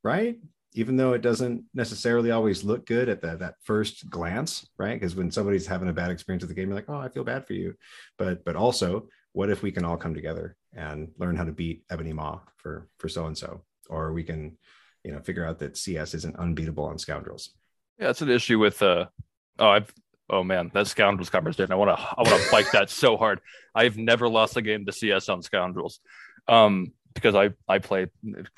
right? Even though it doesn't necessarily always look good at that that first glance, right? Because when somebody's having a bad experience with the game, you're like, oh, I feel bad for you. But but also, what if we can all come together and learn how to beat Ebony Maw for for so and so, or we can, you know, figure out that CS isn't unbeatable on Scoundrels. Yeah, it's an issue with uh oh I've oh man, that scoundrels conversation. I want to I want to fight that so hard. I've never lost a game to CS on scoundrels. Um because I I play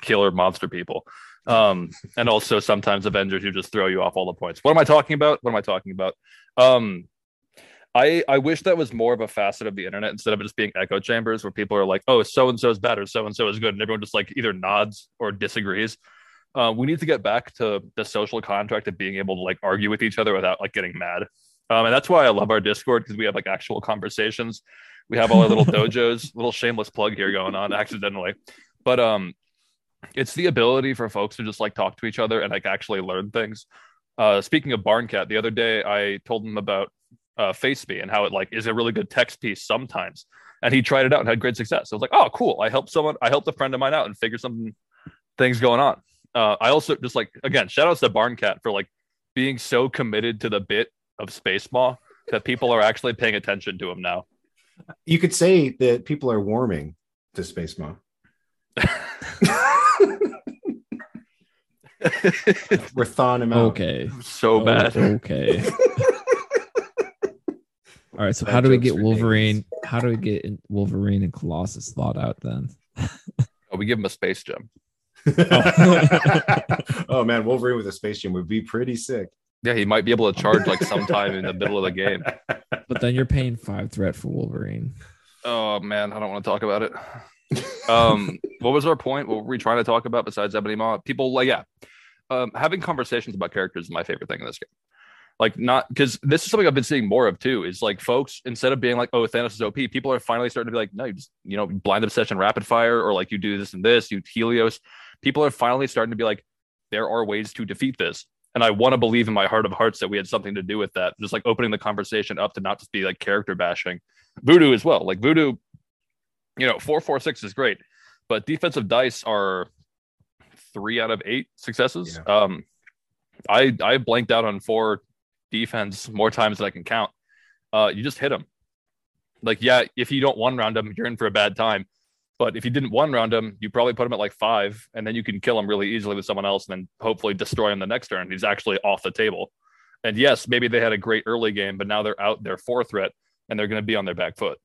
killer monster people. Um and also sometimes Avengers who just throw you off all the points. What am I talking about? What am I talking about? Um I I wish that was more of a facet of the internet instead of just being echo chambers where people are like, oh, so and so is bad or so and so is good, and everyone just like either nods or disagrees. Uh, we need to get back to the social contract of being able to like argue with each other without like getting mad. Um, and that's why I love our Discord because we have like actual conversations. We have all our little [laughs] dojos, little shameless plug here going on accidentally. But um, it's the ability for folks to just like talk to each other and like actually learn things. Uh, speaking of Barncat, the other day I told him about uh, Space Maw and how it like is a really good text piece sometimes, and he tried it out and had great success. I was like, oh, cool! I helped someone, I helped a friend of mine out and figure some things going on. Uh, I also just like again, shout outs to Barncat for like being so committed to the bit of Space Maw that people are actually paying attention to him now. You could say that people are warming to Space Maw. [laughs] We're thawing him out. Okay. so oh, bad. Oh, okay. All right. So That [laughs] how do we get ridiculous. Wolverine? How do we get Wolverine and Colossus thought out then? Oh, we give him a space gem. [laughs] oh man, Wolverine with a space gem would be pretty sick. Yeah, he might be able to charge like sometime in the middle of the game. [laughs] But then you're paying five threat for Wolverine. Oh man, I don't want to talk about it. Um, what was our point? What were we trying to talk about besides Ebony Maw? People like yeah, um, having conversations about characters is my favorite thing in this game. Like not because this is something I've been seeing more of too. Is like folks instead of being like, "Oh, Thanos is OP," people are finally starting to be like, "No, you just you know blind obsession, rapid fire, or like you do this and this, you Helios." People are finally starting to be like, "There are ways to defeat this." And I want to believe in my heart of hearts that we had something to do with that. Just like opening the conversation up to not just be like character bashing. Voodoo as well. Like Voodoo, you know, four four six is great, but defensive dice are three out of eight successes. Yeah. Um, I I blanked out on four defense more times than I can count. Uh, you just hit them. Like, yeah, if you don't one round them, you're in for a bad time. But if you didn't one round him, you probably put him at like five, and then you can kill him really easily with someone else, and then hopefully destroy him the next turn. He's actually off the table. And yes, maybe they had a great early game, but now they're out their four threat, and they're going to be on their back foot.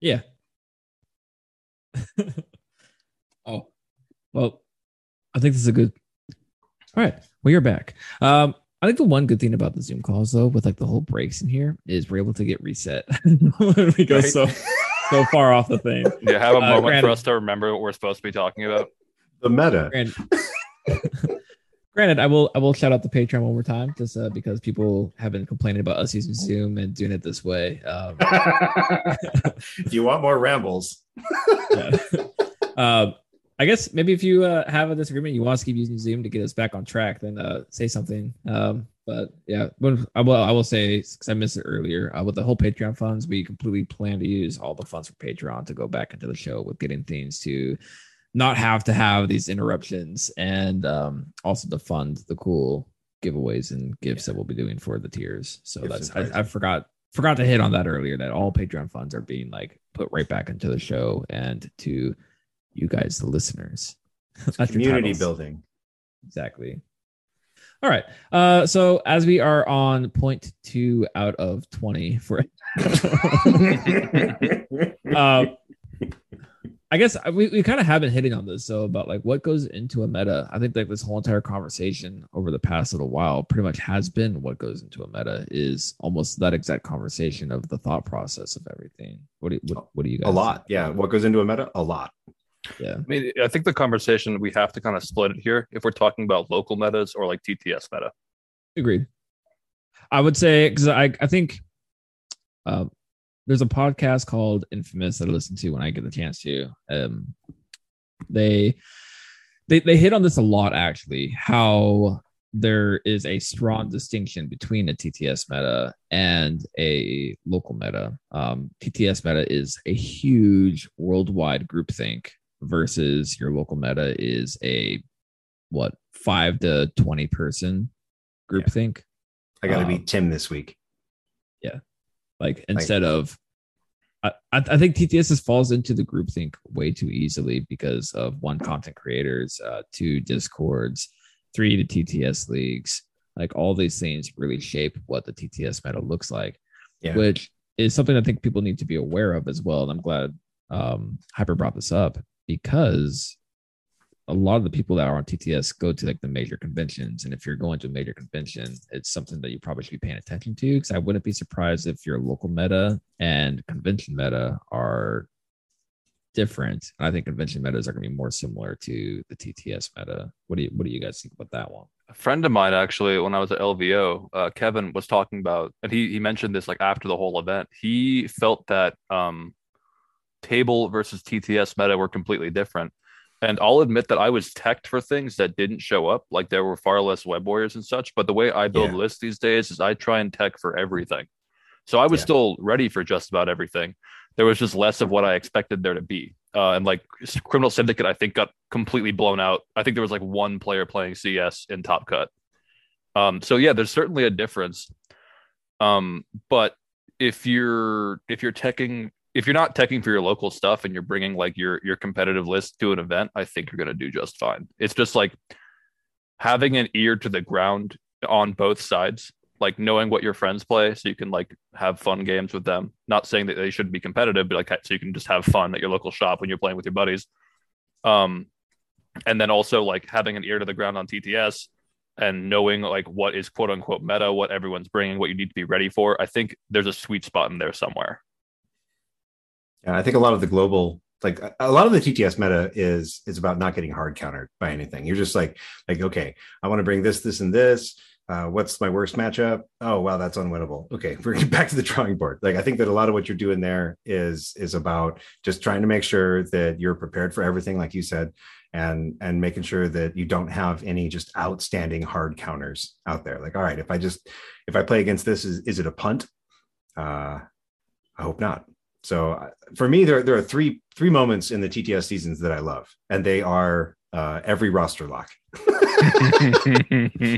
Yeah. [laughs] oh, well, I think this is a good. All right. Well, you're back. Um, I think the one good thing about the Zoom calls, though, with like the whole breaks in here, is we're able to get reset [laughs] when we go Right. so [laughs] so far off the thing. [laughs] Do you have a Uh, moment granted- for us to remember what we're supposed to be talking about? The meta. Granted, [laughs] granted, I will I will shout out the Patreon one more time, just uh, because people have been complaining about us using Zoom and doing it this way. Um, if [laughs] you want more rambles, yeah. um, I guess maybe if you uh, have a disagreement, you want us to keep using Zoom to get us back on track, then uh, say something. Um, but yeah, when, I will. I will say because I missed it earlier. Uh, with the whole Patreon funds, we completely plan to use all the funds for Patreon to go back into the show with getting things to not have to have these interruptions, and um, also to fund the cool giveaways and gifts that we'll be doing for the tiers. So Gifts that's. I, I forgot forgot to hit on that earlier that all Patreon funds are being like put right back into the show and to you guys, the listeners. [laughs] That's community building. Exactly. All right. Uh, so as we are on point two out of 20 for, [laughs] [laughs] uh, I guess we, we kind of have been hitting on this. So about like what goes into a meta. I think like this whole entire conversation over the past little while pretty much has been what goes into a meta is almost that exact conversation of the thought process of everything. What do you, what, what do you guys a lot. think? Yeah. What goes into a meta? A lot. Yeah. I mean, I think the conversation we have to kind of split it here if we're talking about local metas or like TTS meta. Agreed. I would say because I I think uh, there's a podcast called Infamous that I listen to when I get the chance to. Um, they they they hit on this a lot actually. How there is a strong distinction between a TTS meta and a local meta. Um, TTS meta is a huge worldwide groupthink versus your local meta is a what five to twenty person group think. I got to Um, beat Tim this week. Yeah, like instead of, I, I I think TTS falls into the groupthink way too easily because of one content creators, uh, two discords, three to TTS leagues. Like all these things really shape what the TTS meta looks like, Yeah. which is something I think people need to be aware of as well. And I'm glad um, Hyper brought this up because a lot of the people that are on TTS go to like the major conventions. And if you're going to a major convention, it's something that you probably should be paying attention to. Because I wouldn't be surprised if your local meta and convention meta are different. And I think convention metas are to be more similar to the TTS meta. What do you What do you guys think about that one? A friend of mine actually, when I was at LVO, uh, Kevin was talking about, and he he mentioned this like after the whole event. He felt that um, table versus TTS meta were completely different. And I'll admit that I was teched for things that didn't show up. Like there were far less web warriors and such. But the way I build Yeah. lists these days is I try and tech for everything. So I was Yeah. still ready for just about everything. There was just less of what I expected there to be. Uh, and like Criminal Syndicate, I think got completely blown out. I think there was like one player playing CS in Top Cut. Um, so yeah, there's certainly a difference. Um, but if you're if you're teching if you're not teching for your local stuff and you're bringing like your your competitive list to an event, I think you're going to do just fine. It's just like having an ear to the ground on both sides, like knowing what your friends play, so you can like have fun games with them. Not saying that they shouldn't be competitive, but like so you can just have fun at your local shop when you're playing with your buddies. Um, and then also like having an ear to the ground on TTS and knowing like what is quote unquote meta, what everyone's bringing, what you need to be ready for. I think there's a sweet spot in there somewhere. And I think a lot of the global like a, lot of the TTS meta is is about not getting hard countered by anything. You're just like like okay, I want to bring this, this, and this. Uh, what's my worst matchup? Oh wow, that's unwinnable. Okay, [laughs] we're back to the drawing board. Like I think that a lot of what you're doing there is is about just trying to make sure that you're prepared for everything, like you said, and and making sure that you don't have any just outstanding hard counters out there. Like all right, if I just if I play against this, is is it a punt? Uh, I hope not. So uh, for me, there there are three three moments in the TTS seasons that I love, and they are uh, every roster lock. [laughs]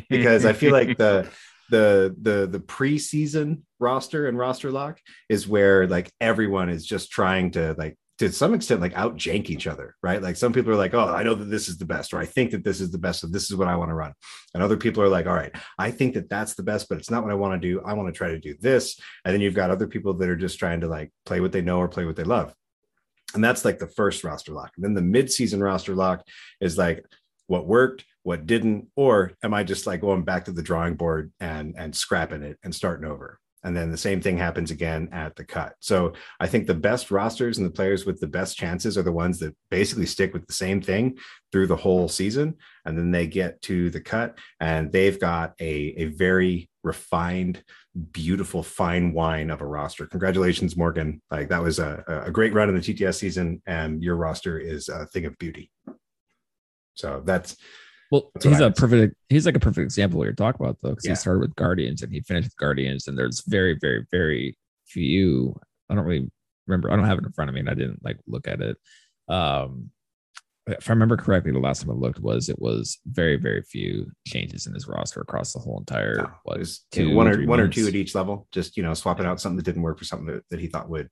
Because I feel like the the the the preseason roster and roster lock is where like everyone is just trying to like to some extent like out jank each other, right? Like some people are like, oh, I know that this is the best, or I think that this is the best, so this is what I want to run. And other people are like, all right, I think that that's the best, but it's not what I want to do. I want to try to do this. And then you've got other people that are just trying to like play what they know or play what they love. And that's like the first roster lock. And then the mid-season roster lock is like what worked, what didn't, or am I just like going back to the drawing board and and scrapping it and starting over? And then the same thing happens again at the cut. So I think the best rosters and the players with the best chances are the ones that basically stick with the same thing through the whole season, and then they get to the cut and they've got a a very refined, beautiful, fine wine of a roster. Congratulations, Morgan! Like that was a a great run in the TTS season, and your roster is a thing of beauty. So that's well, he's a perfect. He's like a perfect example what you're talking about though, because yeah. he started with Guardians and he finished with Guardians, and there's very, very, very few. I don't really remember. I don't have it in front of me, and I didn't like look at it. Um, if I remember correctly, the last time I looked was it was very, very few changes in his roster across the whole entire. No, was two, one or one months. or two at each level. Just you know, swapping out something that didn't work for something that, that he thought would.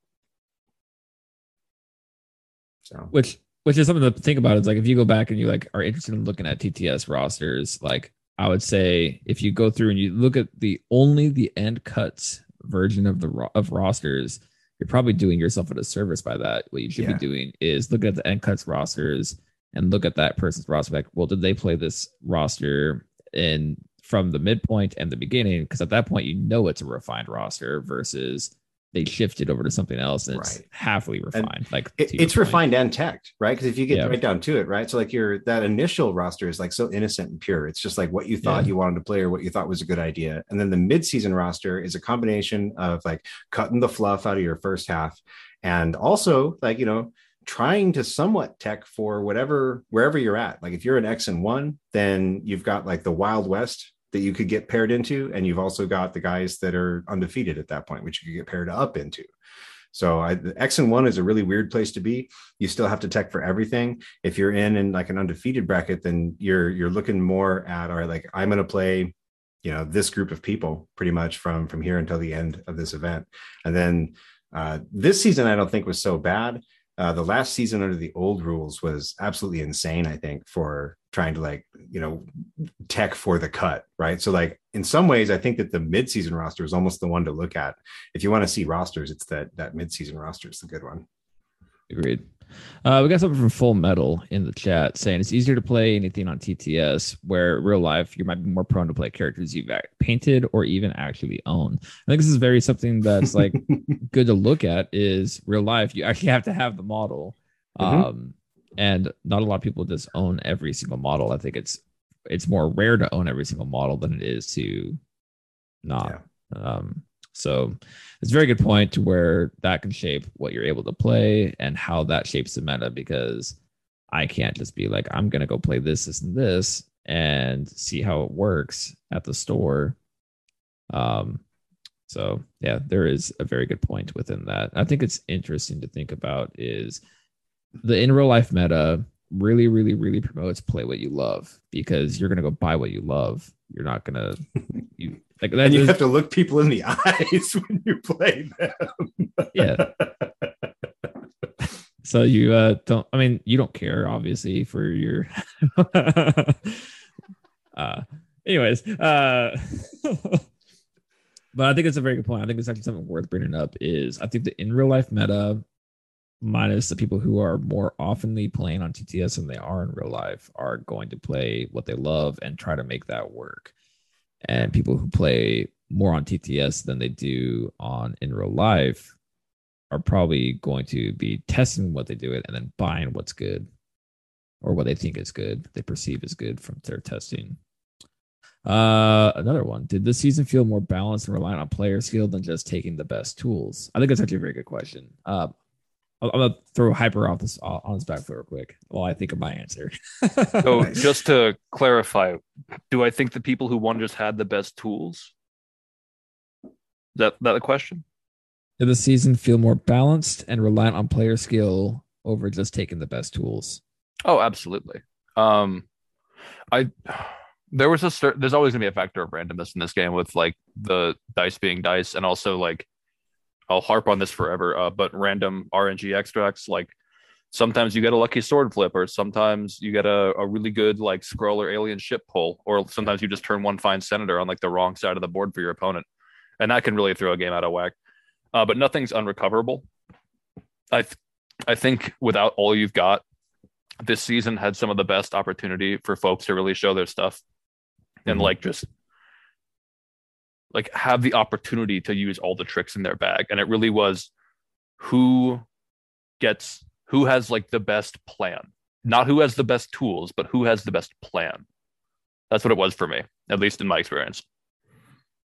So, which which is something to think about. Is like if you go back and you like are interested in looking at TTS rosters, like I would say if you go through and you look at the only the end cuts version of the of rosters, you're probably doing yourself a disservice by that. What you should yeah. be doing is look at the end cuts rosters and look at that person's roster. Like, well, did they play this roster in from the midpoint and the beginning? Because at that point, you know it's a refined roster versus they shifted over to something else and it's right. halfway refined. And like it, it's refined and tech, right? Because if you get yeah. right down to it, right? So like your that initial roster is like so innocent and pure. It's just like what you thought yeah. you wanted to play or what you thought was a good idea. And then the mid-season roster is a combination of like cutting the fluff out of your first half and also like, you know, trying to somewhat tech for whatever wherever you're at. Like if you're an X and one, then you've got like the Wild West that you could get paired into, and you've also got the guys that are undefeated at that point, which you could get paired up into. So I, X and one is a really weird place to be. You still have to tech for everything. If you're in in like an undefeated bracket, then you're you're looking more at all right, like I'm going to play, you know, this group of people pretty much from from here until the end of this event, and then uh, this season I don't think was so bad. Uh, the last season under the old rules was absolutely insane. I think for trying to like you know tech for the cut right so like in some ways i think that the mid-season roster is almost the one to look at if you want to see rosters it's that that mid-season roster is the good one agreed uh, we got something from Full Metal in the chat saying it's easier to play anything on TTS, where real life you might be more prone to play characters you've painted or even actually own. I think this is very something that's like [laughs] good to look at. Is real life you actually have to have the model. Mm-hmm. Um, and not a lot of people just own every single model. I think it's it's more rare to own every single model than it is to not. Yeah. Um, so it's a very good point to where that can shape what you're able to play and how that shapes the meta because I can't just be like, I'm gonna go play this, this, and this and see how it works at the store. Um, so yeah, there is a very good point within that. I think it's interesting to think about is the in real life meta really, really, really promotes play what you love because you're gonna go buy what you love. You're not gonna [laughs] you like that. And you is, have to look people in the [laughs] eyes when you play them. [laughs] yeah. So you uh don't I mean you don't care obviously for your uh anyways uh but I think it's a very good point. I think it's actually something worth bringing up is I think the in real life meta minus the people who are more oftenly playing on TTS than they are in real life are going to play what they love and try to make that work. And people who play more on TTS than they do on in real life are probably going to be testing what they do it and then buying what's good or what they think is good, they perceive as good from their testing. Uh, another one. Did this season feel more balanced and reliant on player skill than just taking the best tools? I think that's actually a very good question. Uh, I'm gonna throw hyper off this on his back foot real quick while I think of my answer. so [laughs] just to clarify, do I think the people who won just had the best tools? Is that that the question? Did the season feel more balanced and reliant on player skill over just taking the best tools? Oh, absolutely. Um, I there was a certain, there's always gonna be a factor of randomness in this game with like the dice being dice and also like I'll harp on this forever, uh, but random RNG extracts like sometimes you get a lucky sword flip or sometimes you get a, a really good like scroll or alien ship pull or sometimes you just turn one fine senator on like the wrong side of the board for your opponent. And that can really throw a game out of whack. Uh, but nothing's unrecoverable. I th- i think without all you've got this season had some of the best opportunity for folks to really show their stuff and mm-hmm. like just like have the opportunity to use all the tricks in their bag. And it really was who gets who has like the best plan. Not who has the best tools but who has the best plan. That's what it was for me at least in my experience.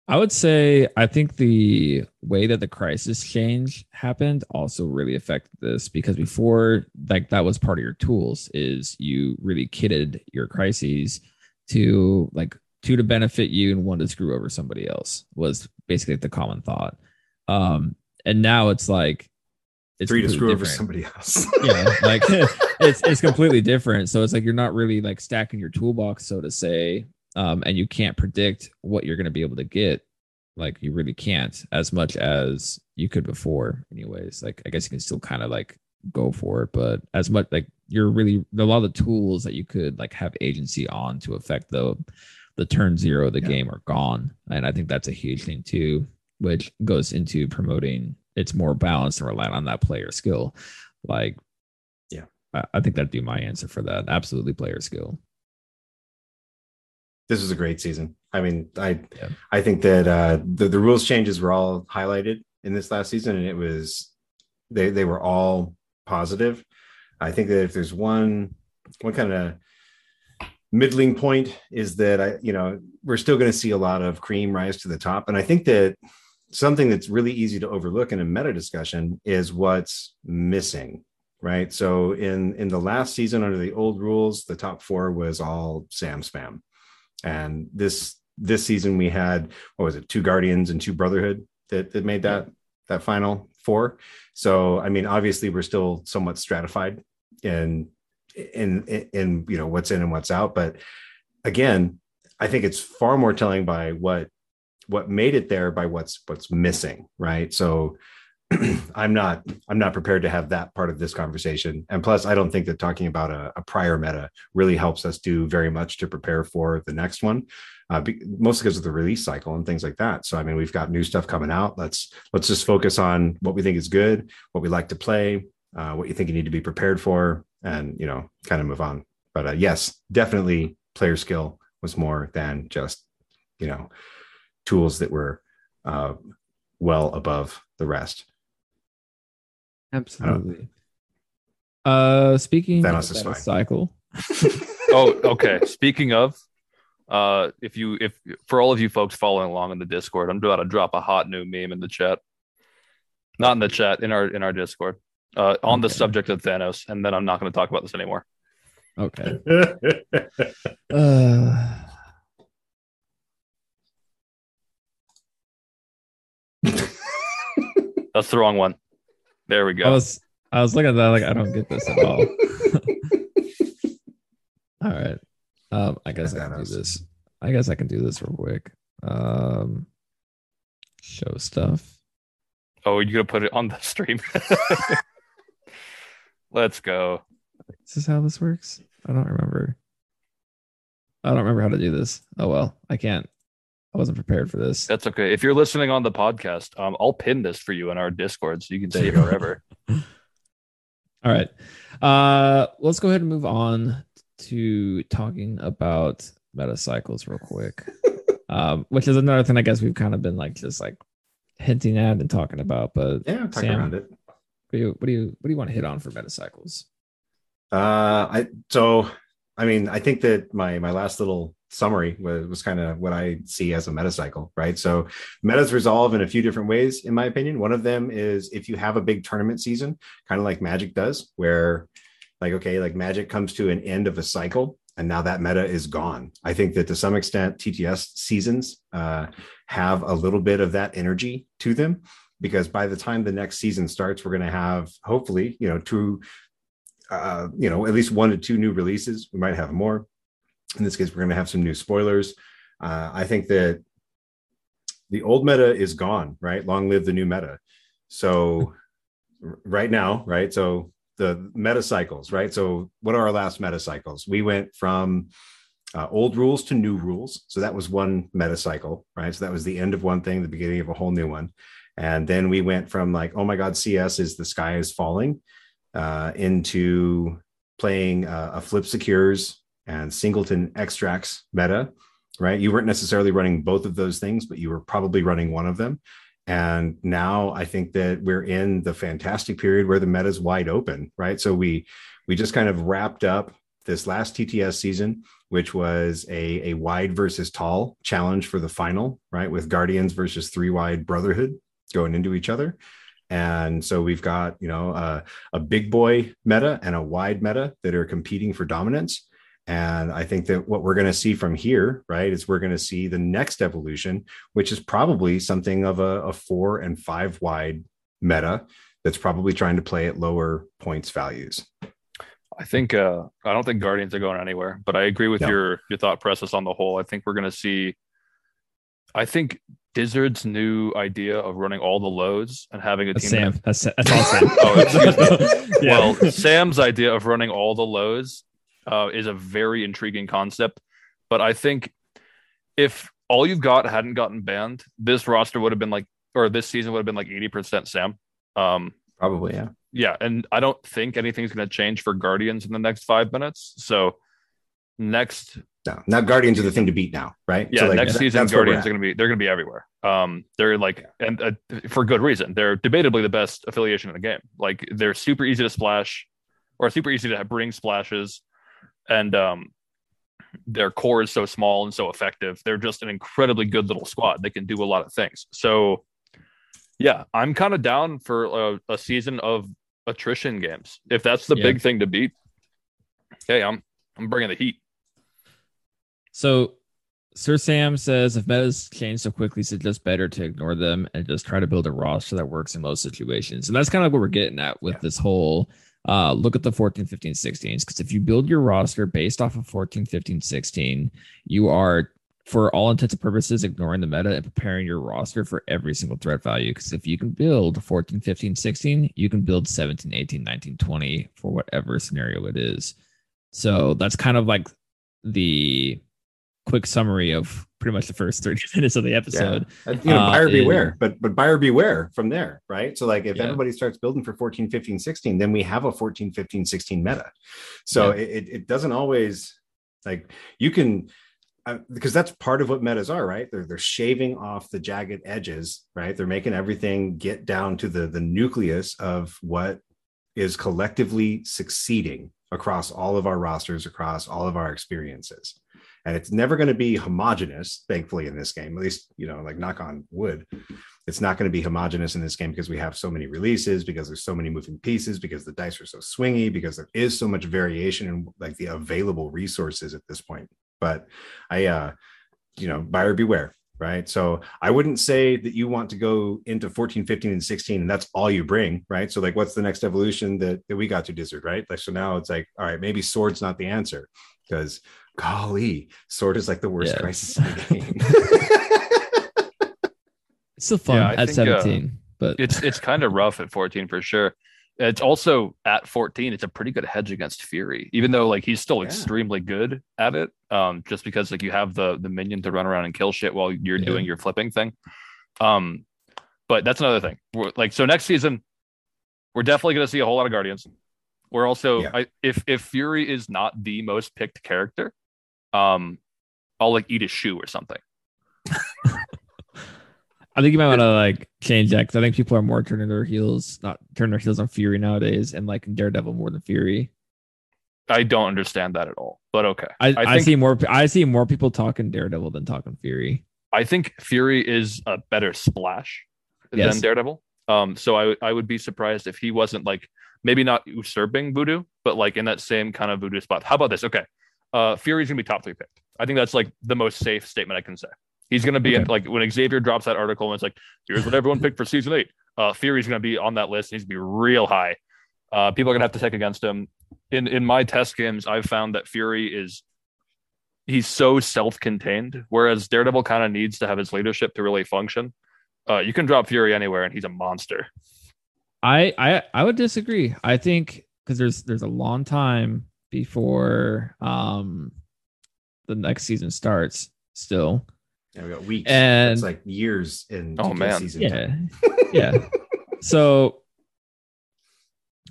I would say i think the way that the crisis change happened also really affected this because before like that was part of your tools is you really kitted your crises to like two to benefit you and one to screw over somebody else was basically the common thought. Um, and now it's like it's three to screw different. over somebody else. [laughs] yeah, like [laughs] it's it's completely different. So it's like you're not really like stacking your toolbox, so to say, um, and you can't predict what you're going to be able to get. Like you really can't as much as you could before. Anyways, like I guess you can still kind of like go for it, but as much like you're really a lot of the tools that you could like have agency on to affect the the turn zero of the yeah. game are gone. And I think that's a huge thing too, which goes into promoting it's more balanced and reliant on that player skill. Like, yeah, I, I think that'd be my answer for that. Absolutely player skill. This was a great season. I mean, I yeah. I think that uh the, the rules changes were all highlighted in this last season and it was they they were all positive. I think that if there's one one kind of middling point is that I, you know, we're still going to see a lot of cream rise to the top. And I think that something that's really easy to overlook in a meta discussion is what's missing, right? So in in the last season under the old rules, the top four was all Sam spam. And this this season we had what was it, two Guardians and two Brotherhood that, that made that that final four. So I mean, obviously we're still somewhat stratified in in, in you know what's in and what's out. But again i think it's far more telling by what what made it there by what's what's missing right? So [clears throat] i'm not i'm not prepared to have that part of this conversation. And plus i don't think that talking about a, a prior meta really helps us do very much to prepare for the next one uh, be, mostly because of the release cycle and things like that. So i mean we've got new stuff coming out. Let's let's just focus on what we think is good what we like to play uh, what you think you need to be prepared for and you know kind of move on. But uh, yes definitely player skill was more than just you know tools that were uh, well above the rest. Absolutely. Uh speaking Thanos of is cycle. [laughs] Oh okay. Speaking of uh if you if for all of you folks following along in the discord i'm about to drop a hot new meme in the chat. Not in the chat in our in our discord uh, on okay. the subject of Thanos, and then I'm not going to talk about this anymore. Okay. [laughs] uh... [laughs] That's the wrong one. There we go. I was I was looking at that like I don't get this at all. [laughs] all right. Um, I guess I can do this. I guess I can do this real quick. Um, show stuff. Oh, you're gonna put it on the stream. Let's go. Is this how this works? I don't remember. I don't remember how to do this. Oh well, I can't. I wasn't prepared for this. That's okay. If you're listening on the podcast, um, I'll pin this for you in our Discord so you can see it wherever. [laughs] All right. Uh, let's go ahead and move on to talking about meta cycles real quick. [laughs] um, which is another thing I guess we've kind of been like just like hinting at and talking about. But yeah, talking around it What do you what do you what do you want to hit on for meta cycles? Uh, I so I mean I think that my my last little summary was, was kind of what I see as a meta cycle, right? So metas resolve in a few different ways, in my opinion. One of them is if you have a big tournament season, kind of like Magic does, where like okay, like Magic comes to an end of a cycle and now that meta is gone. I think that to some extent, TTS seasons uh, have a little bit of that energy to them because by the time the next season starts, we're going to have hopefully, you know, two, uh, you know, at least one to two new releases. We might have more. In this case, we're going to have some new spoilers. Uh, I think that the old meta is gone, right? Long live the new meta. So, right now, right? So, the meta cycles, right? So, what are our last meta cycles? We went from uh, old rules to new rules. So, that was one meta cycle, right? So, that was the end of one thing, the beginning of a whole new one. And then we went from like, oh my God, CS is the sky is falling uh, into playing uh, a flip secures and singleton extracts meta, right? You weren't necessarily running both of those things, but you were probably running one of them. And now I think that we're in the fantastic period where the meta is wide open, right? So we we just kind of wrapped up this last TTS season, which was a, a wide versus tall challenge for the final, right? With Guardians versus three wide Brotherhood going into each other. And so we've got, you know, a, a big boy meta and a wide meta that are competing for dominance. And I think that what we're going to see from here, right, is we're going to see the next evolution, which is probably something of a, a four and five wide meta that's probably trying to play at lower points values. I think uh, I don't think Guardians are going anywhere, but I agree with no. your your thought process on the whole. I think we're going to see. I think Dyzard's new idea of running all the loads and having a that's team. Sam. That's, that's [laughs] all Sam. oh, excuse [laughs] me. yeah. Well, Sam's idea of running all the lows uh, is a very intriguing concept. But I think if all you've got hadn't gotten banned, this roster would have been like, or this season would have been like 80% Sam. Um, Probably, yeah. Yeah. And I don't think anything's going to change for Guardians in the next five minutes. So next no, now Guardians are the thing to beat now, right? Yeah, so like, next season Guardians are going to be they're going to be everywhere. Um, they're like and uh, for good reason. They're debatably the best affiliation in the game. Like they're super easy to splash, or super easy to bring splashes, and um, their core is so small and so effective. They're just an incredibly good little squad. They can do a lot of things. So, yeah, I'm kind of down for a, a, season of attrition games. If that's the yeah. big thing to beat, hey, I'm I'm bringing the heat. So Sir Sam says if metas change so quickly, it's just better to ignore them and just try to build a roster that works in most situations. And that's kind of what we're getting at with yeah. this whole uh, look at the 14, 15, 16s. Because if you build your roster based off of 14, 15, 16, you are, for all intents and purposes, ignoring the meta and preparing your roster for every single threat value. Because if you can build 14, 15, 16, you can build 17, 18, 19, 20 for whatever scenario it is. So that's kind of like the quick summary of pretty much the first 30 [laughs] minutes of the episode. Yeah. You know, buyer uh, beware, but but buyer beware from there, right? So like if yeah. everybody starts building for 14, 15, 16, then we have a 14, 15, 16 meta. So yeah. it, it doesn't always like you can uh, because that's part of what metas are, right? They're they're shaving off the jagged edges, right? They're making everything get down to the the nucleus of what is collectively succeeding across all of our rosters, across all of our experiences and it's never going to be homogenous thankfully in this game at least you know like knock on wood. It's not going to be homogenous in this game because we have so many releases because there's so many moving pieces because the dice are so swingy because there is so much variation in like the available resources at this point. But i uh you know buyer beware right? So i wouldn't say that you want to go into 14 15 and 16 and that's all you bring right? So like what's the next evolution that, that we got to Dyzard, right? Like so now it's like all right maybe sword's not the answer because golly, sword is like the worst yeah. crisis in the game. [laughs] it's still fun yeah, at think, 17, uh, but it's it's kind of rough at 14 for sure. It's also at 14, it's a pretty good hedge against Fury, even though like he's still yeah. extremely good at it. Um, just because like you have the the minion to run around and kill shit while you're doing your flipping thing. Um, but that's another thing. We're, like so next season, we're definitely gonna see a whole lot of Guardians. We're also yeah. I, if if Fury is not the most picked character, um, I'll like eat a shoe or something. [laughs] I think you might want to like change that because I think people are more turning their heels, not turning their heels on Fury nowadays, and like Daredevil more than Fury. I don't understand that at all. But okay, I, I, think see more. I see more people talking Daredevil than talking Fury. I think Fury is a better splash Yes. than Daredevil. Um, so I I would be surprised if he wasn't like maybe not usurping Voodoo, but like in that same kind of Voodoo spot. How about this? Okay, uh, Fury's gonna be top three picked. I think that's like the most safe statement I can say. He's gonna be in, like when Xavier drops that article and it's like, here's what everyone picked for season eight. Uh, Fury's gonna be on that list. He's gonna be real high. Uh, people are gonna have to take against him. In in my test games, I've found that Fury is he's so self-contained, whereas Daredevil kind of needs to have his leadership to really function. Uh, you can drop Fury anywhere, and he's a monster. I I I would disagree. I think because there's there's a long time before um the next season starts. Still, Yeah, we got weeks. And- it's like years in Oh, 2K man. season. yeah, yeah. [laughs] So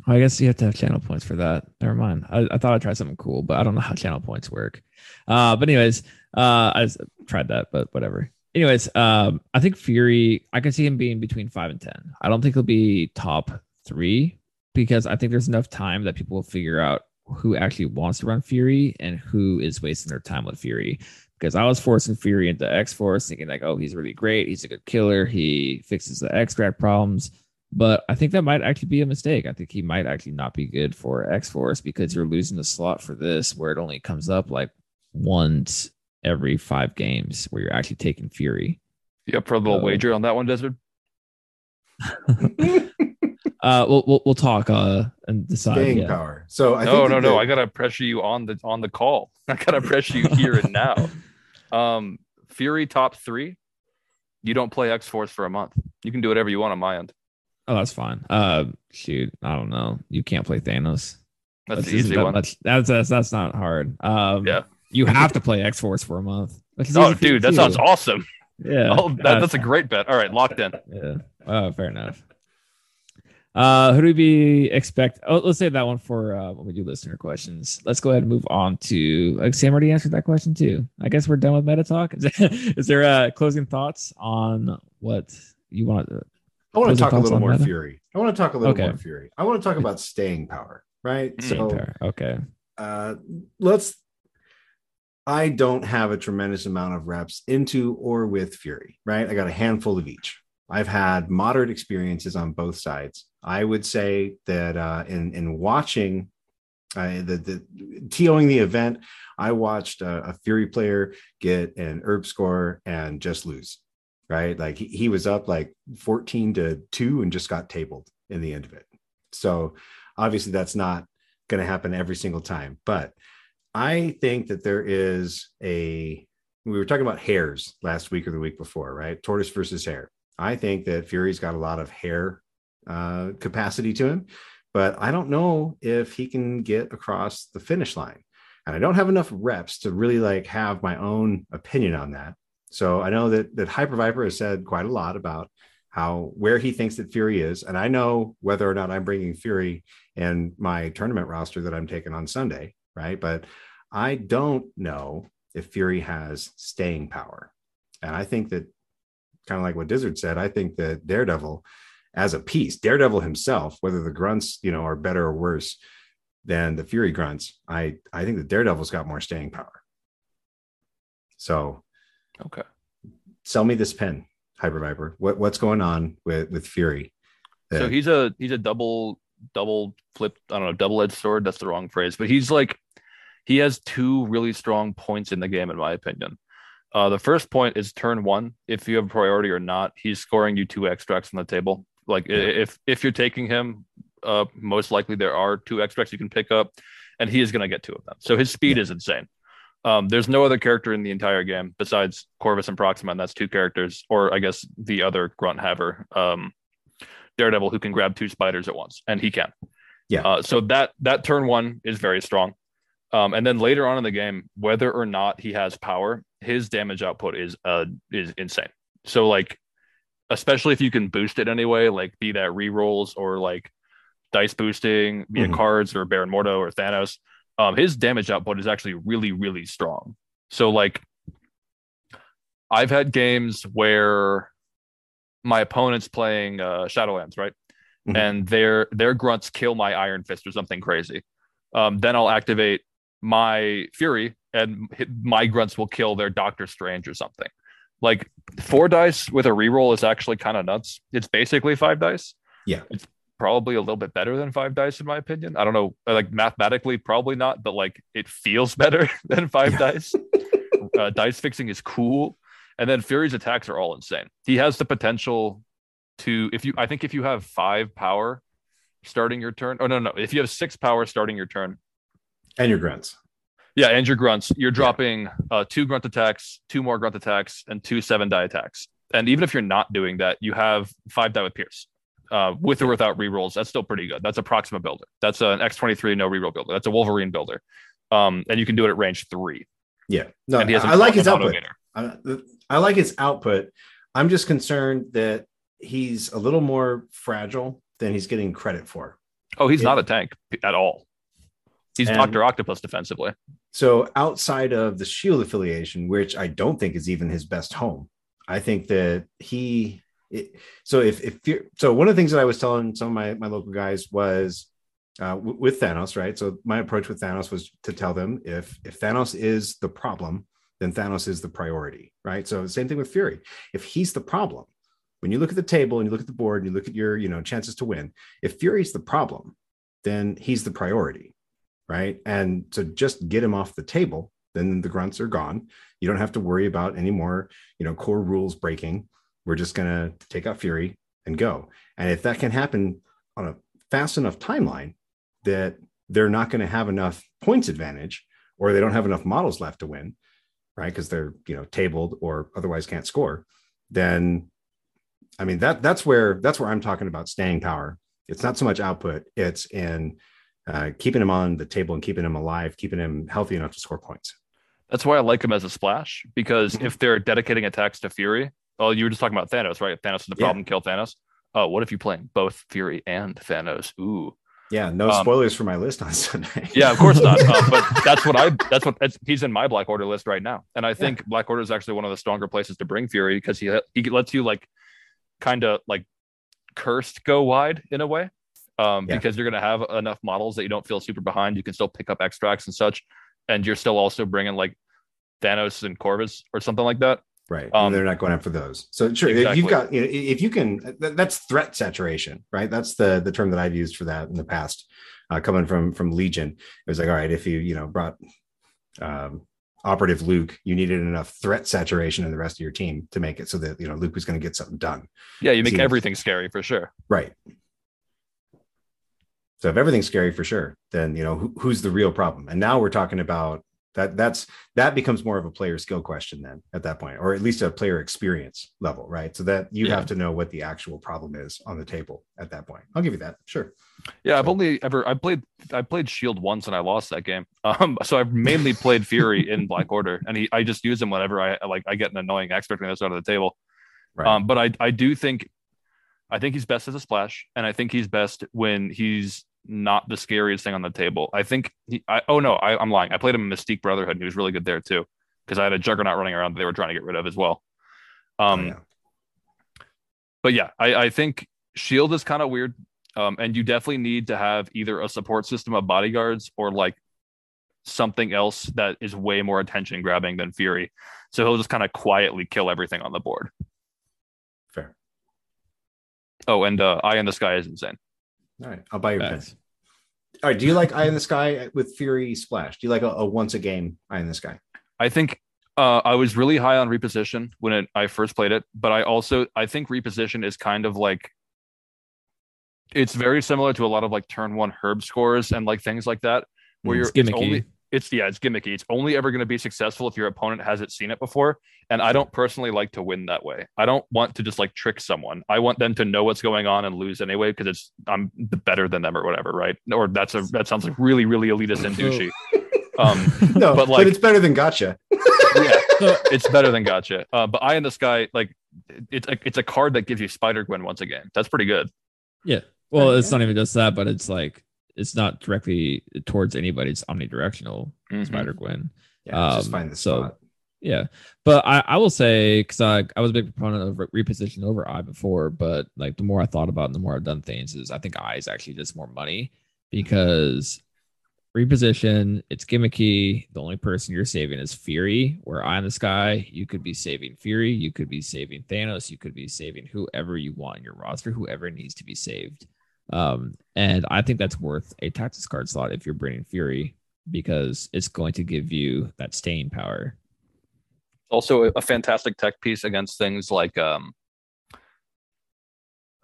I guess you have to have channel points for that. Never mind. I, I thought I'd try something cool, but I don't know how channel points work. Uh, but anyways, uh, I tried that, but whatever. Anyways, um, I think Fury. I can see him being between five and ten. I don't think he'll be top three because I think there's enough time that people will figure out who actually wants to run Fury and who is wasting their time with Fury. Because I was forcing Fury into X Force, thinking like, oh, he's really great. He's a good killer. He fixes the extract problems. But I think that might actually be a mistake. I think he might actually not be good for X Force because you're losing the slot for this where it only comes up like once every five games where you're actually taking Fury. You up for a little Uh, wager on that one, Desmond? [laughs] [laughs] Uh, we'll we'll, we'll talk uh and decide. Staying yeah. power. So I no, think no, that no. the- I gotta pressure you on the on the call. [laughs] I gotta pressure you here and now. [laughs] Um, Fury top three. You don't play X Force for a month. You can do whatever you want on my end. Oh, that's fine. Uh, shoot, I don't know. You can't play Thanos. That's the easy that one. much- that's, that's that's not hard. Um, Yeah. you have to play X Force for a month. Which is Oh, easy for you dude, that too. sounds awesome. Yeah, Oh, that, that's a great bet. All right, locked in. Yeah. Oh, fair enough. Uh, who do we expect? Oh, let's save that one for uh, when we do listener questions. Let's go ahead and move on to. Like Sam already answered that question too. I guess we're done with meta talk. [laughs] Is there, uh, closing thoughts on what you want? To, I want to talk a little more meta? Fury. I want to talk a little Okay. more Fury. I want to talk about staying power, right? Mm. So okay. uh, let's. I don't have a tremendous amount of reps into or with Fury, right? I got a handful of each. I've had moderate experiences on both sides. I would say that uh, in in watching uh, the the TOing the event, I watched a, a Fury player get an herb score and just lose, right? Like he, he was up like 14 to 2 and just got tabled in the end of it. So obviously that's not going to happen every single time, but I think that there is a we were talking about hares last week or the week before, right? Tortoise versus hare. I think that Fury's got a lot of hare uh, capacity to him, but I don't know if he can get across the finish line. And I don't have enough reps to really like have my own opinion on that. So I know that that Hyper Viper has said quite a lot about how where he thinks that Fury is, and I know whether or not I'm bringing Fury in my tournament roster that I'm taking on Sunday, right? But I don't know if Fury has staying power, and I think that kind of like what Dyzard said, I think that Daredevil as a piece, Daredevil himself, whether the grunts, you know, are better or worse than the Fury grunts, I I think that Daredevil's got more staying power. So Okay. sell me this pen, Hyper Viper. What what's going on with with Fury? So uh, he's a he's a double double flip. I don't know, double edged sword. That's the wrong phrase, but he's like he has two really strong points in the game, in my opinion. Uh, the first point is turn one. If you have priority or not, he's scoring you two extracts on the table. Like Yeah. if if you're taking him, uh, most likely there are two extracts you can pick up, and he is going to get two of them. So his speed is insane. Um, there's no other character in the entire game besides Corvus and Proxima, and that's two characters, or I guess the other Grunt Haver, um, Daredevil, who can grab two spiders at once, and he can. Yeah. Uh, so that that turn one is very strong. Um, and then later on in the game, whether or not he has power, his damage output is uh is insane. So like, especially if you can boost it anyway, like be that rerolls or like dice boosting via Mhm. cards or Baron Mordo or Thanos, um, his damage output is actually really really strong. So like, I've had games where my opponent's playing uh, Shadowlands, right? Mhm. And their their grunts kill my Iron Fist or something crazy. Um, then I'll activate my Fury, and my grunts will kill their Doctor Strange or something. Like four dice with a reroll is actually kind of nuts. It's basically five dice. Yeah. it's probably a little bit better than five dice in my opinion. I don't know, like mathematically, probably not, but like it feels [laughs] better than five dice. uh, dice fixing is cool, and then Fury's attacks are all insane. He has the potential to, if you, I think if you have five power starting your turn, oh no no, if you have six power starting your turn, and your grunts. yeah, and your grunts, you're dropping uh, two grunt attacks, two more grunt attacks, and two seven die attacks. And even if you're not doing that, you have five die with Pierce. Uh, with or without rerolls, that's still pretty good. That's a Proxima builder. That's an X23 no reroll builder. That's a Wolverine builder. Um, and you can do it at range three. Yeah, no, and he has I, an- like his output. I, I like his output. I'm just concerned that he's a little more fragile than he's getting credit for. Oh, he's Yeah. not a tank at all. He's And- Doctor Octopus defensively. So outside of the Shield affiliation, which I don't think is even his best home, I think that he. It, so if if you're, so one of the things that I was telling some of my my local guys was uh, w- with Thanos, right? So my approach with Thanos was to tell them if if Thanos is the problem, then Thanos is the priority, right? So same thing with Fury. If he's the problem, when you look at the table and you look at the board and you look at your you know chances to win, if Fury's the problem, then he's the priority, right? And so just get him off the table, then the grunts are gone. You don't have to worry about any more, you know, core rules breaking. We're just gonna take out Fury and go. And if that can happen on a fast enough timeline that they're not going to have enough points advantage or they don't have enough models left to win, right? Because they're you know tabled or otherwise can't score, then I mean that that's where that's where I'm talking about staying power. It's not so much output; it's in uh, keeping him on the table and keeping him alive, keeping him healthy enough to score points. That's why I like him as a splash because Mhm. if they're dedicating attacks to Fury, oh, you were just talking about Thanos, right? Thanos is the Yeah. problem. Kill Thanos. Oh, what if you play both Fury and Thanos? Ooh, Yeah, no Um, spoilers for my list on [laughs] Sunday. yeah, of course not. Uh, but [laughs] that's what I. That's what that's, he's in my Black Order list right now, and I think Black Order is actually one of the stronger places to bring Fury because he he lets you like kind of like cursed go wide in a way. Um, Yeah. because you're going to have enough models that you don't feel super behind. You can still pick up extracts and such, and you're still also bringing like Thanos and Corvus or something like that. right. Um, they're not going after those. So sure, if you've got you know, if you can, that's threat saturation, right? That's the the term that I've used for that in the past, uh, coming from from Legion. It was like, all right, if you you know brought um, operative Luke, you needed enough threat saturation in the rest of your team to make it so that you know Luke was going to get something done. Yeah, you make everything scary for sure. Right. So if everything's scary for sure, then you know who, who's the real problem. And now we're talking about that. That's that becomes more of a player skill question then at that point, or at least a player experience level, right? So that you Yeah. have to know what the actual problem is on the table at that point. I'll give you that. Sure. Yeah, I've only ever I played I played Shield once and I lost that game. [laughs] Um, so I've mainly played Fury in Black Order, and he I just use him whenever I like I get an annoying expert on this side of the table. Right. Um, but I I do think I think he's best as a splash, and I think he's best when he's not the scariest thing on the table. I think he, I oh no, I, I'm lying. I played him in Mystique Brotherhood, and he was really good there too, because I had a Juggernaut running around that they were trying to get rid of as well. Um, Oh, yeah. but yeah, I, I think Shield is kind of weird. Um, and you definitely need to have either a support system of bodyguards or like something else that is way more attention grabbing than Fury. So he'll just kind of quietly kill everything on the board. Fair. Oh, and uh, Eye in the Sky is insane. All right. I'll buy your pen. All right. Do you like Eye in the Sky with Fury Splash? Do you like a, a once a game Eye in the Sky? I think uh, I was really high on reposition when it, I first played it, but I also I think reposition is kind of like it's very similar to a lot of like turn one herb scores and like things like that, where Mm, you're it's gimmicky. only it's yeah it's gimmicky. It's only ever going to be successful if your opponent hasn't seen it before, and I don't personally like to win that way. I don't want to just like trick someone. I want them to know what's going on and lose anyway because it's I'm better than them or whatever, right? Or that's a [laughs] that sounds like really really elitist and douchey. [laughs] Um, No, But, but, like- it's better than Gotcha. [laughs] yeah, it's better than gotcha. Uh, but Eye in the Sky, like it's a, it's a card that gives you Spider Gwen once again. That's pretty good. yeah. Well, it's not even just that, but it's like it's not directly towards anybody. It's omnidirectional. Mhm. Spider Gwen. Yeah, just Um, find the so- spot. Yeah, but I, I will say because I, I was a big proponent of reposition over eye before, but like the more I thought about it and the more I've done things is I think eye is actually just more money because reposition it's gimmicky. The only person you're saving is Fury. Where eye in the sky, you could be saving Fury, you could be saving Thanos, you could be saving whoever you want in your roster, whoever needs to be saved. Um, and I think that's worth a tactics card slot if you're bringing Fury because it's going to give you that staying power. Also a fantastic tech piece against things like um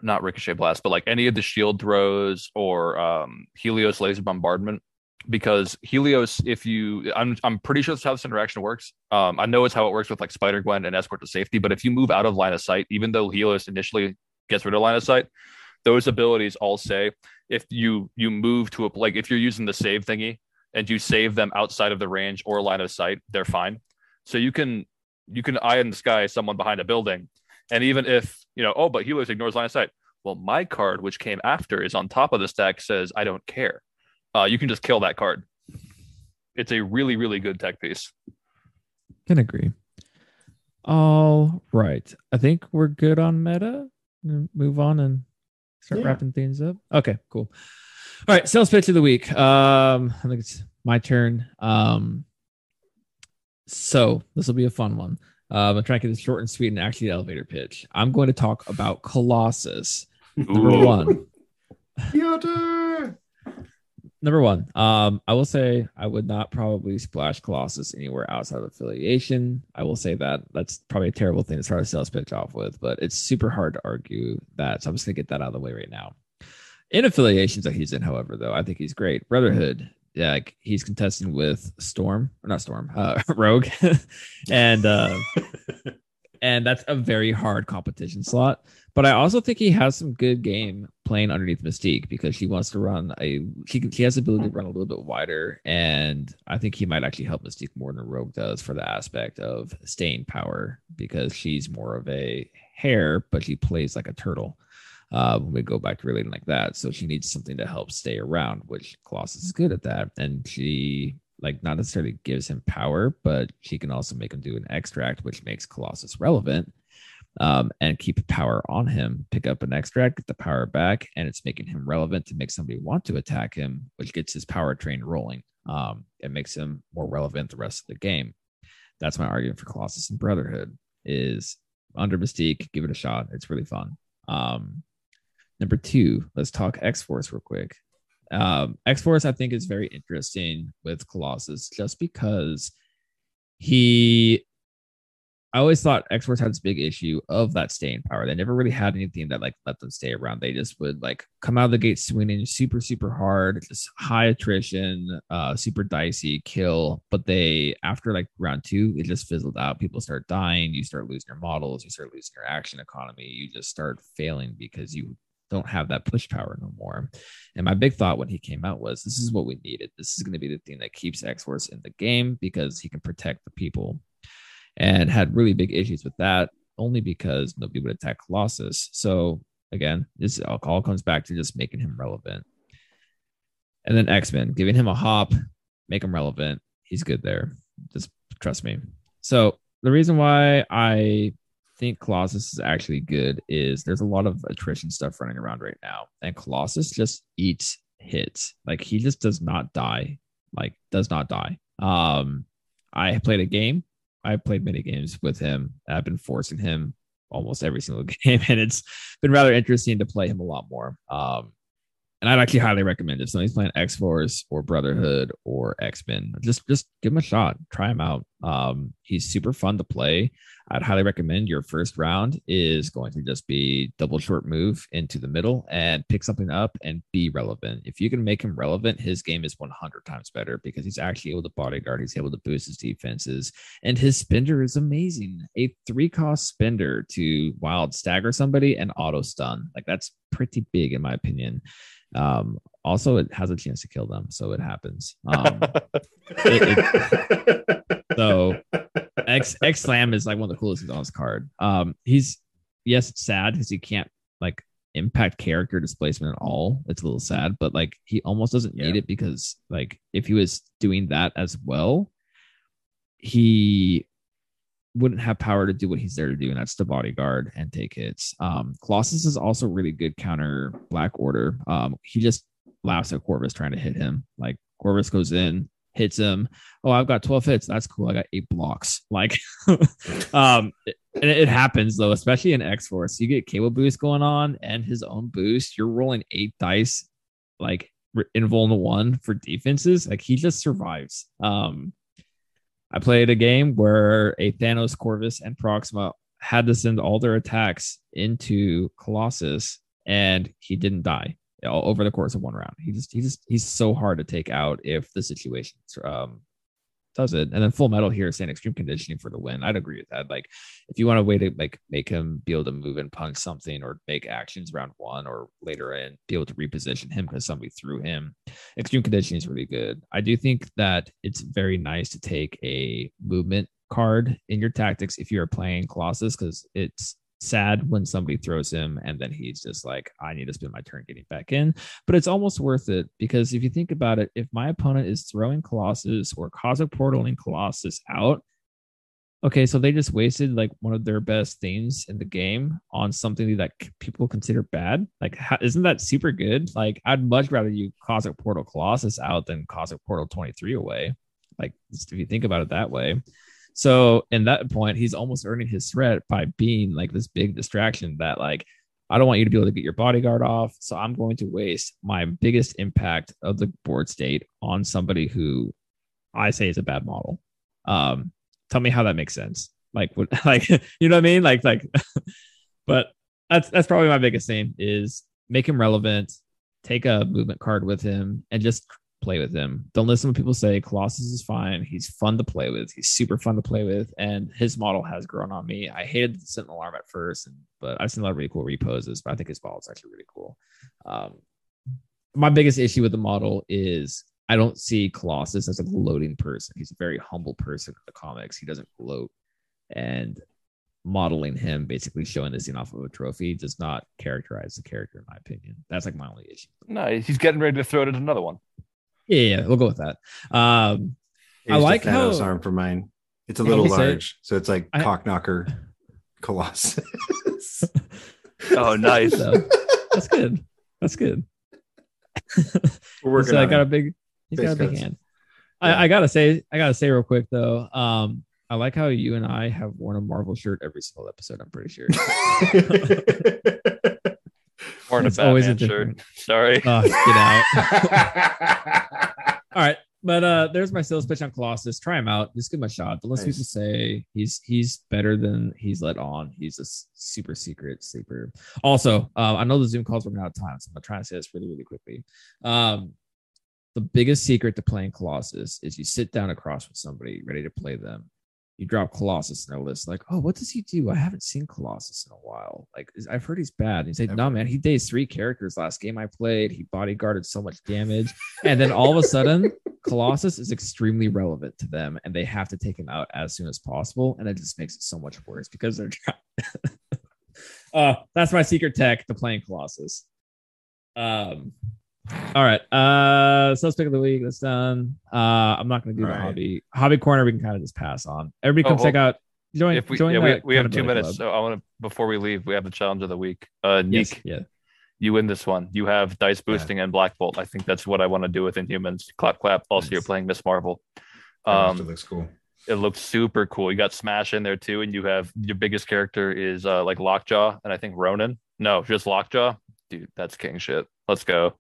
not ricochet blast but like any of the shield throws or um helios laser bombardment. Because helios if you i'm i'm pretty sure that's how this interaction works. Um i know it's how it works with like spider gwen and escort to safety but if you move out of line of sight even though helios initially gets rid of line of sight those abilities all say if you you move to a like if you're using the save thingy and you save them outside of the range or line of sight they're fine so you can you can eye in the sky someone behind a building. And even if, you know, oh, but Helios ignores line of sight. Well, my card, which came after, is on top of the stack, says, I don't care. Uh, you can just kill that card. It's a really, really good tech piece. Can agree. All right. I think we're good on meta. Move on and start yeah. wrapping things up. Okay, cool. All right, sales pitch of the week. Um, I think it's my turn. Um, so this will be a fun one. Um, I'm trying to get this short and sweet and actually elevator pitch. I'm going to talk about Colossus. Number Ooh. one. [laughs] Number one. Um, I will say I would not probably splash Colossus anywhere outside of affiliation. I will say that that's probably a terrible thing to start a sales pitch off with, but it's super hard to argue that. So I'm just gonna get that out of the way right now. In affiliations that he's in, however, though, I think he's great. Brotherhood, yeah, like he's contesting with Storm or not Storm, uh, [laughs] Rogue, [laughs] and uh, [laughs] and that's a very hard competition slot. But I also think he has some good game playing underneath Mystique because she wants to run a she she has the ability to run a little bit wider, and I think he might actually help Mystique more than Rogue does for the aspect of staying power because she's more of a hare, but she plays like a turtle uh, when we go back to relating like that. So she needs something to help stay around, which Colossus is good at that. And she like not necessarily gives him power, but she can also make him do an extract, which makes Colossus relevant. Um, and keep power on him, pick up an extract, get the power back, and it's making him relevant to make somebody want to attack him, which gets his power train rolling. Um, it makes him more relevant the rest of the game. That's my argument for Colossus and Brotherhood is under Mystique, give it a shot. It's really fun. Um, Number two, let's talk X Force real quick. Um, X Force, I think, is very interesting with Colossus just because he. I always thought X Force had this big issue of that staying power. They never really had anything that like let them stay around. They just would like come out of the gate swinging super, super hard, just high attrition, uh, super dicey kill. But they after like round two, it just fizzled out. People start dying. You start losing your models. You start losing your action economy. You just start failing because you don't have that push power no more. And my big thought when he came out was this is what we needed. This is going to be the thing that keeps X Force in the game because he can protect the people. And had really big issues with that only because nobody would attack Colossus. So again, this all comes back to just making him relevant. And then X Men, giving him a hop, make him relevant. He's good there. Just trust me. So the reason why I think Colossus is actually good is there's a lot of attrition stuff running around right now, and Colossus just eats hits. Like he just does not die. Like does not die. Um, I played a game. I played many games with him. I've been forcing him almost every single [laughs] game, and it's been rather interesting to play him a lot more. Um, and I'd actually highly recommend if somebody's playing X Force or Brotherhood or X Men, just just give him a shot, try him out. Um, he's super fun to play. I'd highly recommend your first round is going to just be double short move into the middle and pick something up and be relevant. If you can make him relevant, his game is 100 times better because he's actually able to bodyguard. He's able to boost his defenses, and his spender is amazing. A three cost spender to wild stagger somebody and auto stun like that's pretty big in my opinion. Um, also, it has a chance to kill them, so it happens. Um, [laughs] it, it, [laughs] X X Slam is like one of the coolest things on his card. Um, he's yes, it's sad because he can't like impact character displacement at all. It's a little sad, but like he almost doesn't yeah. need it because like if he was doing that as well, he wouldn't have power to do what he's there to do, and that's to bodyguard and take hits. Um, Colossus is also really good counter Black Order. Um, he just laughs at Corvus trying to hit him. Like Corvus goes in, hits him. Oh, I've got 12 hits. That's cool. I got eight blocks. [laughs] Like, um, it, and it happens though, especially in X Force. You get cable boost going on and his own boost. You're rolling eight dice, like invulnerable one for defenses. Like he just survives. Um, I played a game where a Thanos, Corvus, and Proxima had to send all their attacks into Colossus, and he didn't die over the course of one round. He just he just he's so hard to take out if the situation um, does it. And then Full Metal here saying extreme conditioning for the win. I'd agree with that. Like if you want a way to like make him be able to move and punch something or make actions round one or later in, be able to reposition him because somebody threw him. Extreme conditioning is really good. I do think that it's very nice to take a movement card in your tactics if you're playing Colossus because it's sad when somebody throws him and then he's just like, I need to spend my turn getting back in. But it's almost worth it because if you think about it, if my opponent is throwing Colossus or Cosmic Portaling Colossus out, okay, so they just wasted like one of their best things in the game on something that people consider bad. Like, how, isn't that super good? Like, I'd much rather you Cosmic Portal Colossus out than Cosmic Portal 23 away. Like, if you think about it that way. So in that point, he's almost earning his threat by being like this big distraction that like I don't want you to be able to get your bodyguard off. So I'm going to waste my biggest impact of the board state on somebody who I say is a bad model. Um, tell me how that makes sense. Like what [laughs] like you know what I mean? Like like [laughs] but that's that's probably my biggest thing is make him relevant, take a movement card with him, and just play with him. Don't listen to what people say Colossus is fine. He's fun to play with. He's super fun to play with, and his model has grown on me. I hated the Sentinel arm at first, and, but I've seen a lot of really cool reposes. But I think his model is actually really cool. Um, my biggest issue with the model is I don't see Colossus as a gloating person. He's a very humble person in the comics. He doesn't gloat, and modeling him basically showing this scene off of a trophy does not characterize the character in my opinion that's like my only issue no he's getting ready to throw it at another one yeah, yeah, we'll go with that. Um, I like how arm for mine. It's a little large, so it's like I, cock knocker [laughs] colossus. oh, nice. So, that's good. That's good. [laughs] We're working. so I got it. a big. He's got a big hand. Yeah. I, I, gotta say, I gotta say real quick though. Um, I like how you and I have worn a Marvel shirt every single episode. I'm pretty sure. [laughs] Or a always a shirt. Sorry. Oh, get out. [laughs] [laughs] All right. But uh there's my sales pitch on Colossus. Try him out. Just give him a shot. Don't let nice. people say he's he's better than he's let on. He's a super secret sleeper. Also, uh, I know the Zoom calls running out of time, so I'm trying to say this really, really quickly. Um, the biggest secret to playing Colossus is you sit down across with somebody ready to play them you drop Colossus in their list. Like, oh, what does he do? I haven't seen Colossus in a while. Like, I've heard he's bad. And he's like, no, man, he dazed three characters last game I played. He bodyguarded so much damage. And then all of a sudden, [laughs] Colossus is extremely relevant to them and they have to take him out as soon as possible. And it just makes it so much worse because they're trying. [laughs] uh, that's my secret tech to playing Colossus. Um, all right. Uh so let's pick of the week. That's done. Uh I'm not gonna do All the right. hobby. Hobby corner, we can kind of just pass on. Everybody come oh, check out join if we, join yeah, we, we have two minutes. Club. So I want to before we leave, we have the challenge of the week. Uh Nick, yes, yeah. You win this one. You have dice boosting yeah. and Black Bolt. I think that's what I want to do with Inhumans. Clap clap. Also, nice. you're playing Miss Marvel. Um, it looks cool. It looks super cool. You got Smash in there too, and you have your biggest character is uh like Lockjaw, and I think Ronan. No, just Lockjaw. Dude, that's king shit. Let's go.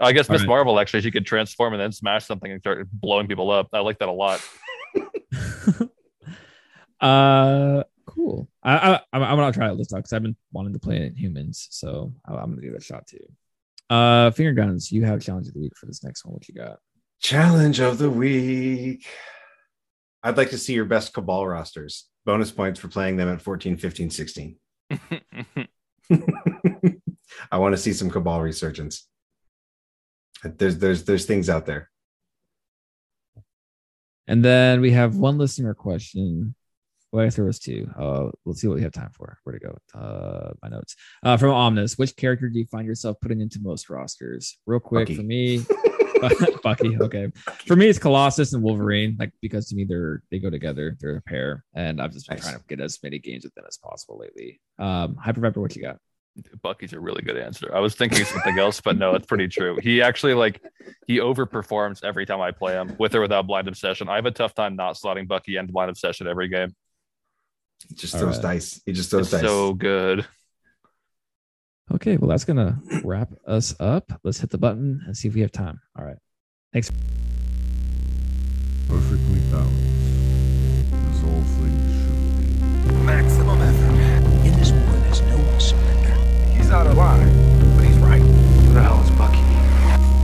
I guess Miss right. Marvel actually she could transform and then smash something and start blowing people up. I like that a lot. [laughs] uh, cool. I, I I'm, I'm gonna try it this time because I've been wanting to play Inhumans, so I'm gonna give it a shot too. Uh, finger guns. You have challenge of the week for this next one. What you got? Challenge of the week. I'd like to see your best Cabal rosters. Bonus points for playing them at 14, 15, 16. [laughs] [laughs] I want to see some Cabal resurgence. There's there's there's things out there. And then we have one listener question. Well, I there was two. Uh, let's see what we have time for. Where to go? Uh, my notes. Uh, from Omnus. which character do you find yourself putting into most rosters? Real quick Bucky. for me. [laughs] [laughs] Bucky. Okay. For me, it's Colossus and Wolverine, like because to me they're they go together. They're a pair, and I've just been Nice. trying to get as many games with them as possible lately. Um, Hyper Viper, what you got? Bucky's a really good answer. I was thinking something else, but no, it's pretty true. He actually like he overperforms every time I play him, with or without blind obsession. I have a tough time not slotting Bucky and blind obsession every game. He just All throws right. dice. He just throws It's dice. so good. Okay, well that's gonna wrap us up. Let's hit the button and see if we have time. All right. Thanks. Perfectly balanced, as all things should be. Maximum He's out of line, but he's right. Who the hell is Bucky?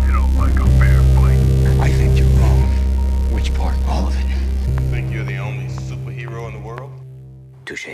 You don't like a fair fight. I think you're wrong. Which part? All of it. Think you're the only superhero in the world? Touche.